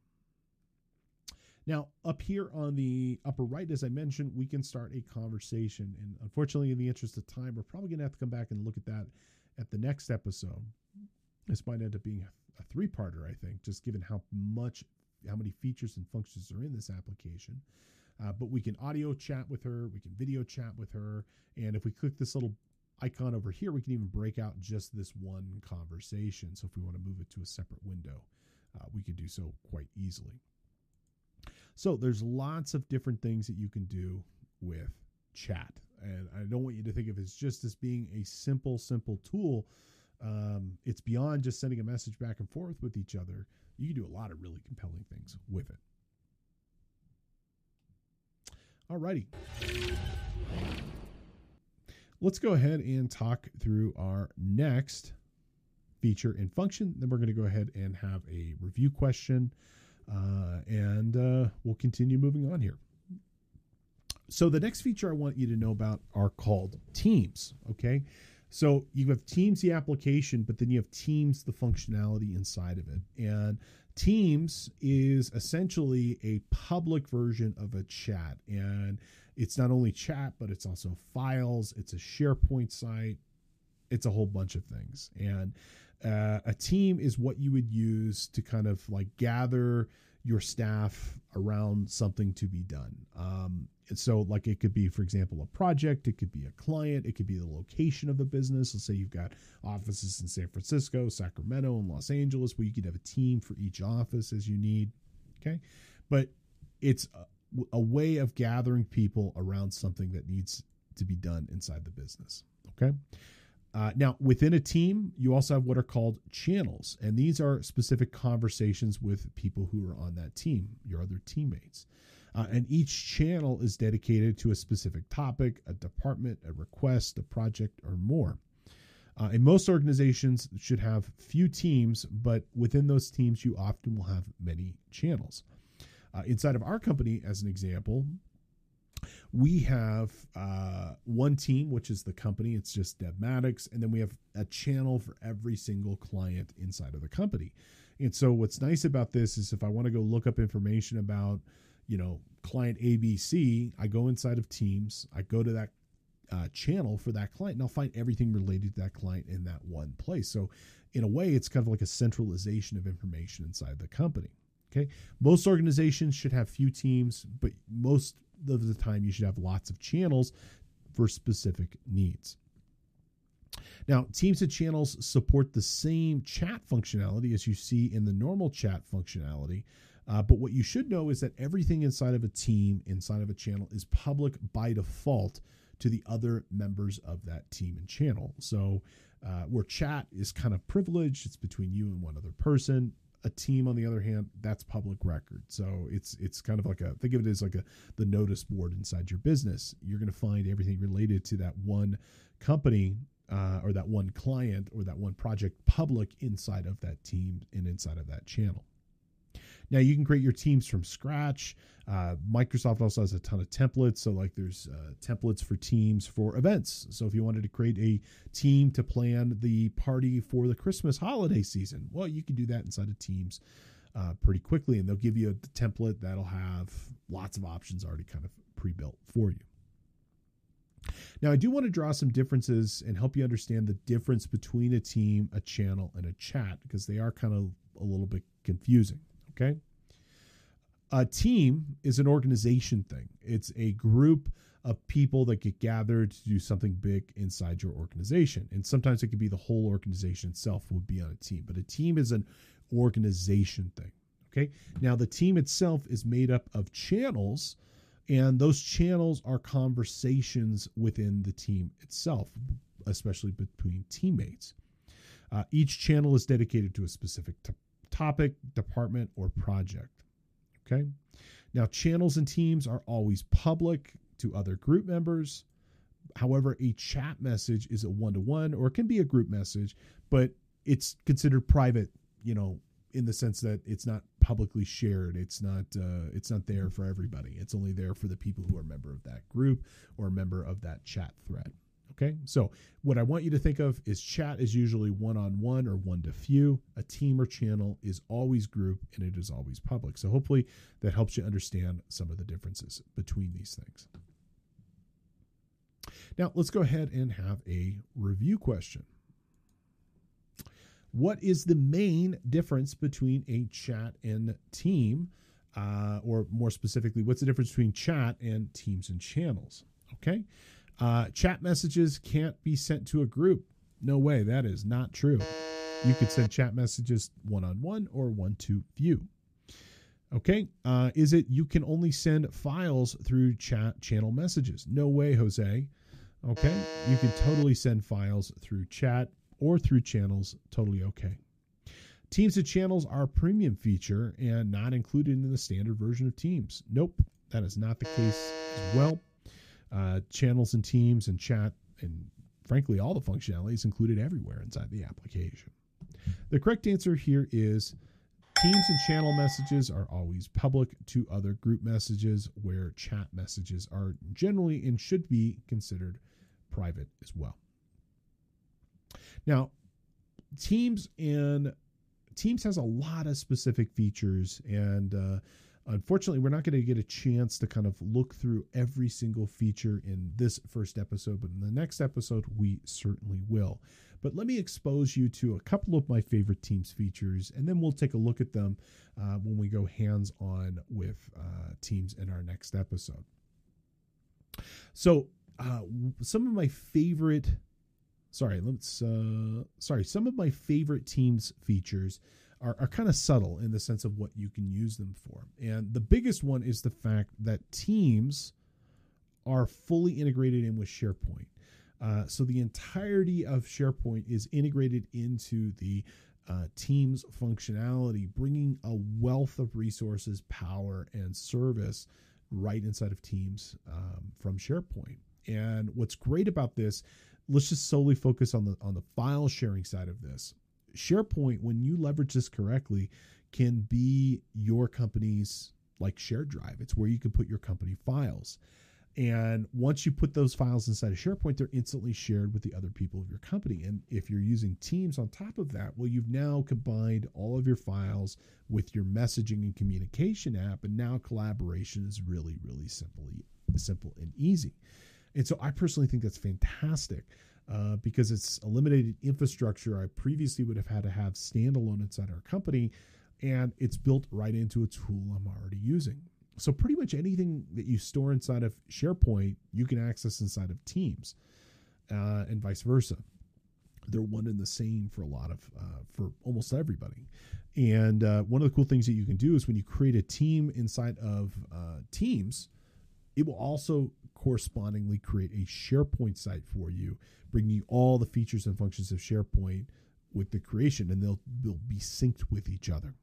Now, up here on the upper right, as I mentioned, we can start a conversation. And unfortunately, in the interest of time, we're probably going to have to come back and look at that at the next episode. This might end up being a, three parter, I think, just given how much, how many features and functions are in this application. Uh, but we can audio chat with her, we can video chat with her. And if we click this little icon over here, we can even break out just this one conversation. So if we want to move it to a separate window, uh, we can do so quite easily. So there's lots of different things that you can do with chat. And I don't want you to think of it as just as being a simple, simple tool. Um, it's beyond just sending a message back and forth with each other. You can do a lot of really compelling things with it. Alrighty. Let's go ahead and talk through our next feature and function. Then we're going to go ahead and have a review question uh, and uh, we'll continue moving on here. So the next feature I want you to know about are called Teams. Okay. So you have Teams, the application, but then you have Teams, the functionality inside of it. And Teams is essentially a public version of a chat. And it's not only chat, but it's also files, it's a SharePoint site, it's a whole bunch of things. And uh, a team is what you would use to kind of like gather your staff around something to be done. Um, so, like, it could be, for example, a project, it could be a client, it could be the location of a business. Let's say you've got offices in San Francisco, Sacramento, and Los Angeles, where you could have a team for each office as you need. Okay. But it's a, a way of gathering people around something that needs to be done inside the business. Okay. Uh, now, within a team, you also have what are called channels, and these are specific conversations with people who are on that team, your other teammates. Uh, and each channel is dedicated to a specific topic, a department, a request, a project, or more. Uh, and most organizations should have few teams, but within those teams, you often will have many channels. Uh, inside of our company, as an example, we have uh, one team, which is the company. It's just Devmatics, and then we have a channel for every single client inside of the company. And so, what's nice about this is if I want to go look up information about, you know, client ABC, I go inside of Teams, I go to that uh, channel for that client, and I'll find everything related to that client in that one place. So, in a way, it's kind of like a centralization of information inside the company. Okay. Most organizations should have few teams, but most of the time you should have lots of channels for specific needs. Now, Teams and channels support the same chat functionality as you see in the normal chat functionality. Uh, but what you should know is that everything inside of a team, inside of a channel, is public by default to the other members of that team and channel. So, uh, where chat is kind of privileged, it's between you and one other person a team on the other hand that's public record. So it's it's kind of like a think of it as like a the notice board inside your business. You're going to find everything related to that one company uh, or that one client or that one project public inside of that team and inside of that channel now you can create your teams from scratch. Uh, Microsoft also has a ton of templates. So like there's uh, templates for teams for events. So if you wanted to create a team to plan the party for the Christmas holiday season, well, you can do that inside of Teams uh, pretty quickly, and they'll give you a template that'll have lots of options already kind of pre-built for you. Now, I do want to draw some differences and help you understand the difference between a team, a channel, and a chat because they are kind of a little bit confusing. Okay. A team is an organization thing, it's a group of people that get gathered to do something big inside your organization. And sometimes it could be the whole organization itself would be on a team, but a team is an organization thing. Okay. Now, the team itself is made up of channels, and those channels are conversations within the team itself, especially between teammates. Uh, each channel is dedicated to a specific t- topic, department, or project. Okay. Now, channels and teams are always public to other group members. However, a chat message is a one to one or it can be a group message, but it's considered private, you know, in the sense that it's not publicly shared. It's not uh, it's not there for everybody. It's only there for the people who are a member of that group or a member of that chat thread. Okay, so what I want you to think of is chat is usually one on one or one to few. A team or channel is always group and it is always public. So hopefully that helps you understand some of the differences between these things. Now let's go ahead and have a review question. What is the main difference between a chat and team? Uh, or more specifically, what's the difference between chat and teams and channels? Okay. Uh, chat messages can't be sent to a group. No way. That is not true. You could send chat messages one on one or one to few. Okay. Uh, is it you can only send files through chat channel messages? No way, Jose. Okay. You can totally send files through chat or through channels. Totally okay. Teams and channels are a premium feature and not included in the standard version of Teams. Nope. That is not the case as well. Uh, channels and teams and chat and frankly all the functionality is included everywhere inside the application. The correct answer here is Teams and channel messages are always public to other group messages, where chat messages are generally and should be considered private as well. Now, Teams and Teams has a lot of specific features, and uh, unfortunately, we're not going to get a chance to kind of look through every single feature in this first episode, but in the next episode, we certainly will. But let me expose you to a couple of my favorite Teams features, and then we'll take a look at them uh, when we go hands on with uh, Teams in our next episode. So, uh, some of my favorite sorry let's uh sorry some of my favorite teams features are, are kind of subtle in the sense of what you can use them for. And the biggest one is the fact that teams are fully integrated in with sharepoint. Uh, so the entirety of sharepoint is integrated into the uh, teams functionality bringing a wealth of resources power and service right inside of teams um, from sharepoint. And what's great about this let's just solely focus on the on the file sharing side of this. SharePoint, when you leverage this correctly, can be your company's like shared drive. It's where you can put your company files. And once you put those files inside of SharePoint, they're instantly shared with the other people of your company. And if you're using Teams on top of that, well, you've now combined all of your files with your messaging and communication app. And now collaboration is really, really simply simple and easy. And so I personally think that's fantastic uh, because it's eliminated infrastructure I previously would have had to have standalone inside our company, and it's built right into a tool I'm already using. So pretty much anything that you store inside of SharePoint, you can access inside of Teams, uh, and vice versa. They're one and the same for a lot of uh, for almost everybody. And uh, one of the cool things that you can do is when you create a team inside of uh, Teams, it will also correspondingly create a SharePoint site for you, bringing you all the features and functions of SharePoint with the creation, and they'll, they'll be synced with each other.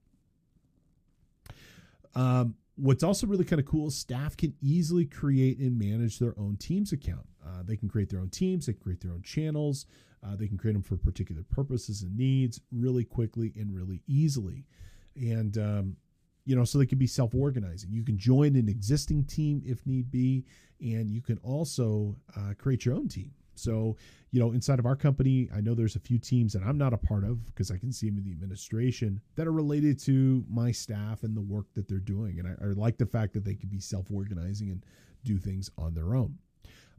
Um, what's also really kind of cool is staff can easily create and manage their own Teams account. Uh, they can create their own teams, they can create their own channels, uh, they can create them for particular purposes and needs really quickly and really easily. And um, you know, so they can be self organizing. You can join an existing team if need be, and you can also uh, create your own team. So, you know, inside of our company, I know there's a few teams that I'm not a part of because I can see them in the administration that are related to my staff and the work that they're doing. And I, I like the fact that they can be self organizing and do things on their own.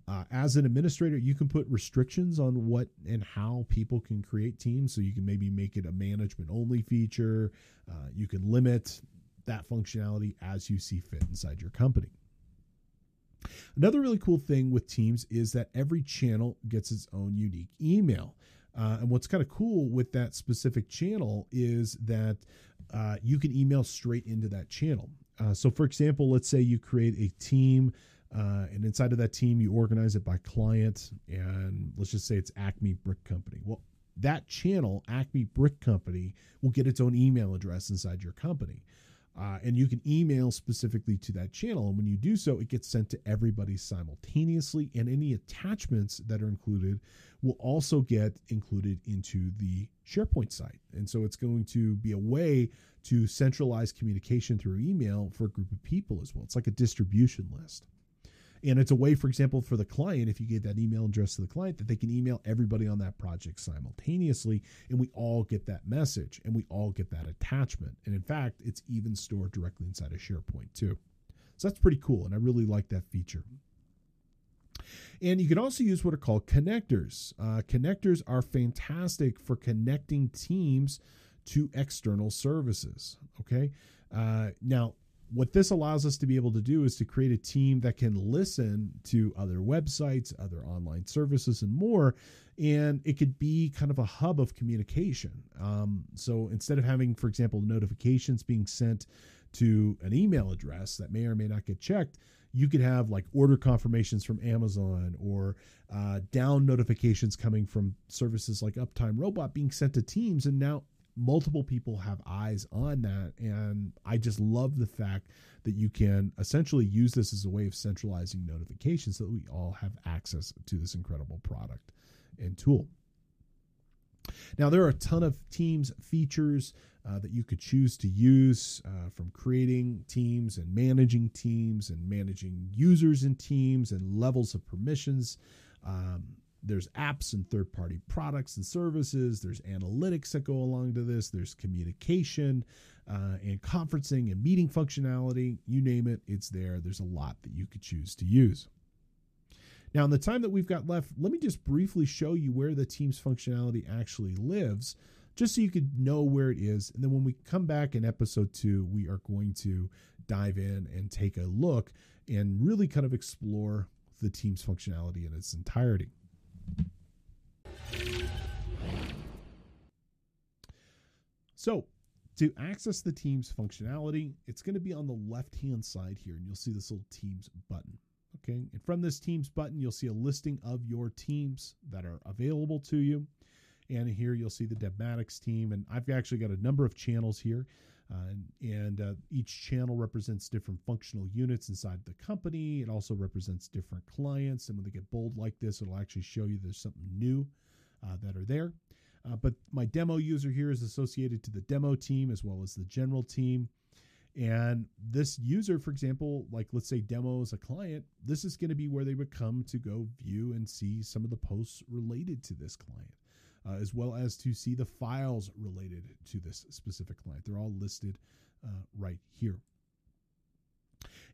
Uh, as an administrator, you can put restrictions on what and how people can create teams. So you can maybe make it a management only feature. Uh, you can limit that functionality as you see fit inside your company. Another really cool thing with Teams is that every channel gets its own unique email. Uh, and what's kind of cool with that specific channel is that uh, you can email straight into that channel. Uh, so, for example, let's say you create a team, uh, and inside of that team, you organize it by client, and let's just say it's Acme Brick Company. Well, that channel, Acme Brick Company, will get its own email address inside your company. Uh, and you can email specifically to that channel. And when you do so, it gets sent to everybody simultaneously. And any attachments that are included will also get included into the SharePoint site. And so it's going to be a way to centralize communication through email for a group of people as well. It's like a distribution list. And it's a way, for example, for the client, if you gave that email address to the client, that they can email everybody on that project simultaneously, and we all get that message and we all get that attachment. And in fact, it's even stored directly inside of SharePoint too. So that's pretty cool, and I really like that feature. And you can also use what are called connectors. Uh, connectors are fantastic for connecting teams to external services. Okay. Uh, now, what this allows us to be able to do is to create a team that can listen to other websites, other online services, and more. And it could be kind of a hub of communication. Um, so instead of having, for example, notifications being sent to an email address that may or may not get checked, you could have like order confirmations from Amazon or uh, down notifications coming from services like Uptime Robot being sent to teams. And now multiple people have eyes on that. And I just love the fact that you can essentially use this as a way of centralizing notifications so that we all have access to this incredible product and tool. Now, there are a ton of Teams features uh, that you could choose to use uh, from creating teams and managing teams and managing users in teams and levels of permissions. Um, there's apps and third party products and services. There's analytics that go along to this. There's communication uh, and conferencing and meeting functionality. You name it, it's there. There's a lot that you could choose to use. Now, in the time that we've got left, let me just briefly show you where the Teams functionality actually lives, just so you could know where it is. And then when we come back in episode two, we are going to dive in and take a look and really kind of explore the Teams functionality in its entirety. So, to access the Teams functionality, it's going to be on the left hand side here, and you'll see this little Teams button. Okay, and from this Teams button, you'll see a listing of your teams that are available to you. And here you'll see the Devmatics team, and I've actually got a number of channels here. Uh, and uh, each channel represents different functional units inside the company. It also represents different clients. And when they get bold like this, it'll actually show you there's something new uh, that are there. Uh, but my demo user here is associated to the demo team as well as the general team. And this user, for example, like let's say demo is a client, this is going to be where they would come to go view and see some of the posts related to this client, uh, as well as to see the files related to this specific client. They're all listed uh, right here.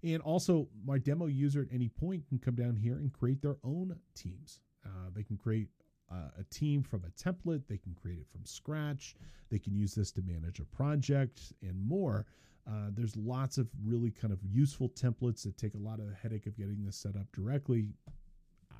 And also, my demo user at any point can come down here and create their own teams. Uh, they can create uh, a team from a template, they can create it from scratch, they can use this to manage a project and more. Uh, there's lots of really kind of useful templates that take a lot of the headache of getting this set up directly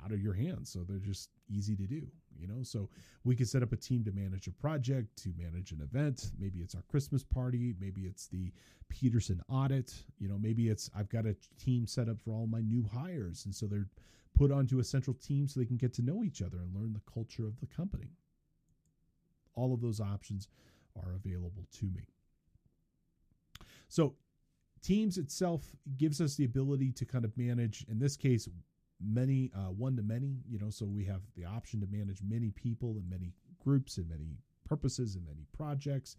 out of your hands. So they're just easy to do, you know. So we can set up a team to manage a project, to manage an event. Maybe it's our Christmas party. Maybe it's the Peterson audit. You know, maybe it's I've got a team set up for all my new hires. And so they're put onto a central team so they can get to know each other and learn the culture of the company. All of those options are available to me. So, Teams itself gives us the ability to kind of manage, in this case, many one to many. You know, so we have the option to manage many people and many groups and many purposes and many projects.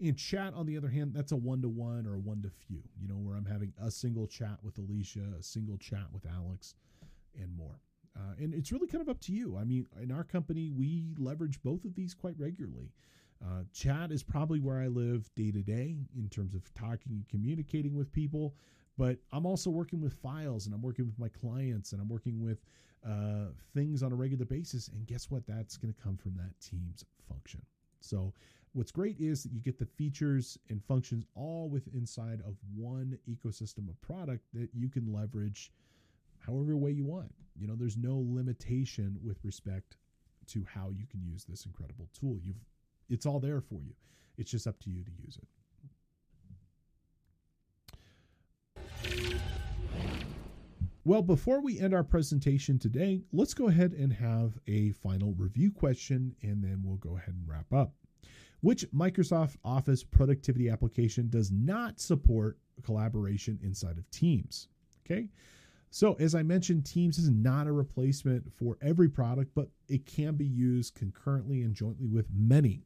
In chat, on the other hand, that's a one to one or a one to few. You know, where I'm having a single chat with Alicia, a single chat with Alex, and more. Uh, and it's really kind of up to you. I mean, in our company, we leverage both of these quite regularly. Uh, chat is probably where I live day to day in terms of talking and communicating with people. But I'm also working with files and I'm working with my clients and I'm working with uh, things on a regular basis. And guess what? That's going to come from that Teams function. So, what's great is that you get the features and functions all with inside of one ecosystem of product that you can leverage however way you want. You know, there's no limitation with respect to how you can use this incredible tool. You've it's all there for you. It's just up to you to use it. Well, before we end our presentation today, let's go ahead and have a final review question and then we'll go ahead and wrap up. Which Microsoft Office productivity application does not support collaboration inside of Teams? Okay. So, as I mentioned, Teams is not a replacement for every product, but it can be used concurrently and jointly with many.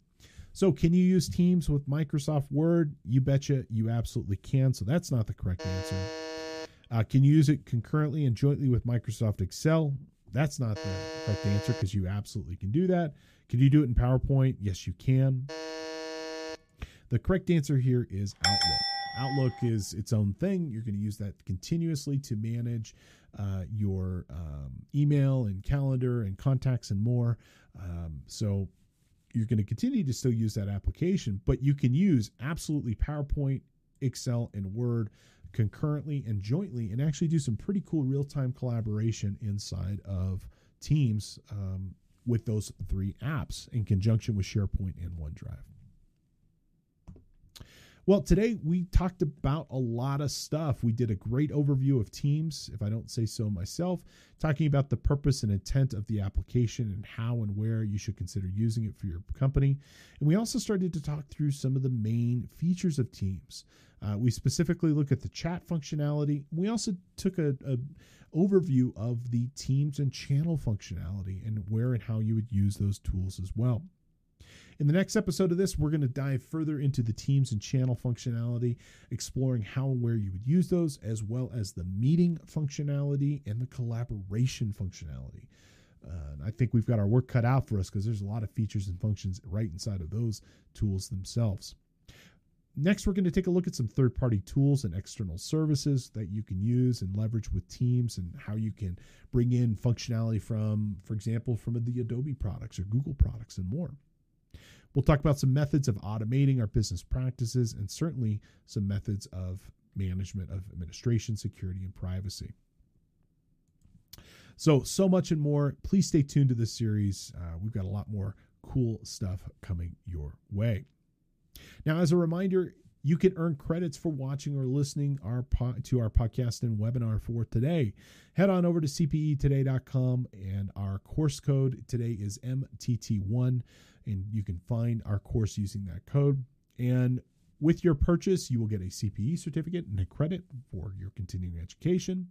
So, can you use Teams with Microsoft Word? You betcha you absolutely can. So, that's not the correct answer. Uh, can use it concurrently and jointly with Microsoft Excel? That's not the correct answer because you absolutely can do that. Can you do it in PowerPoint? Yes, you can. The correct answer here is Outlook. Outlook is its own thing. You're going to use that continuously to manage uh, your um, email and calendar and contacts and more. Um, so you're going to continue to still use that application, but you can use absolutely PowerPoint, Excel, and Word concurrently and jointly and actually do some pretty cool real time collaboration inside of Teams um, with those three apps in conjunction with SharePoint and OneDrive. Well, today we talked about a lot of stuff. We did a great overview of Teams, if I don't say so myself, talking about the purpose and intent of the application and how and where you should consider using it for your company. And we also started to talk through some of the main features of Teams. Uh, we specifically look at the chat functionality. We also took a, a overview of the Teams and channel functionality and where and how you would use those tools as well. In the next episode of this, we're going to dive further into the teams and channel functionality, exploring how and where you would use those, as well as the meeting functionality and the collaboration functionality. Uh, I think we've got our work cut out for us because there's a lot of features and functions right inside of those tools themselves. Next, we're going to take a look at some third party tools and external services that you can use and leverage with Teams and how you can bring in functionality from, for example, from the Adobe products or Google products and more. We'll talk about some methods of automating our business practices and certainly some methods of management of administration, security, and privacy. So, so much and more. Please stay tuned to this series. Uh, we've got a lot more cool stuff coming your way. Now, as a reminder, you can earn credits for watching or listening our po- to our podcast and webinar for today. Head on over to cpetoday.com and our course code today is MTT1 and you can find our course using that code. And with your purchase, you will get a CPE certificate and a credit for your continuing education.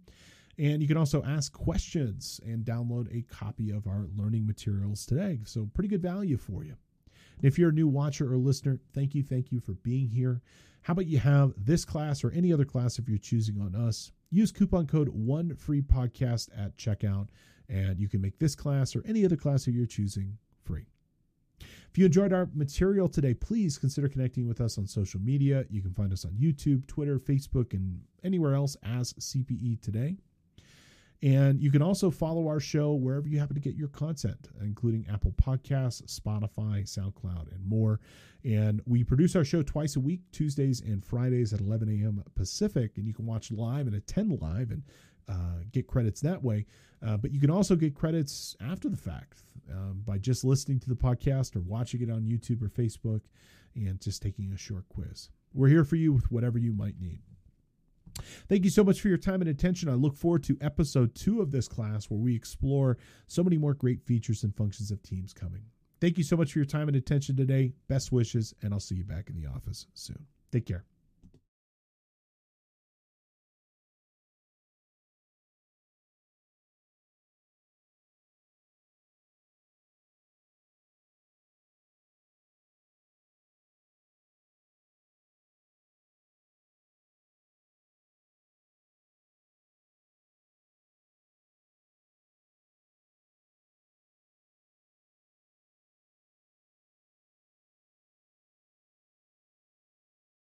And you can also ask questions and download a copy of our learning materials today. So, pretty good value for you. And if you're a new watcher or listener, thank you, thank you for being here. How about you have this class or any other class if you're choosing on us? Use coupon code one free podcast at checkout, and you can make this class or any other class that you're choosing free. If you enjoyed our material today, please consider connecting with us on social media. You can find us on YouTube, Twitter, Facebook, and anywhere else as CPE Today. And you can also follow our show wherever you happen to get your content, including Apple Podcasts, Spotify, SoundCloud, and more. And we produce our show twice a week, Tuesdays and Fridays at 11 a.m. Pacific. And you can watch live and attend live and uh, get credits that way. Uh, but you can also get credits after the fact um, by just listening to the podcast or watching it on YouTube or Facebook and just taking a short quiz. We're here for you with whatever you might need. Thank you so much for your time and attention. I look forward to episode two of this class where we explore so many more great features and functions of Teams coming. Thank you so much for your time and attention today. Best wishes, and I'll see you back in the office soon. Take care.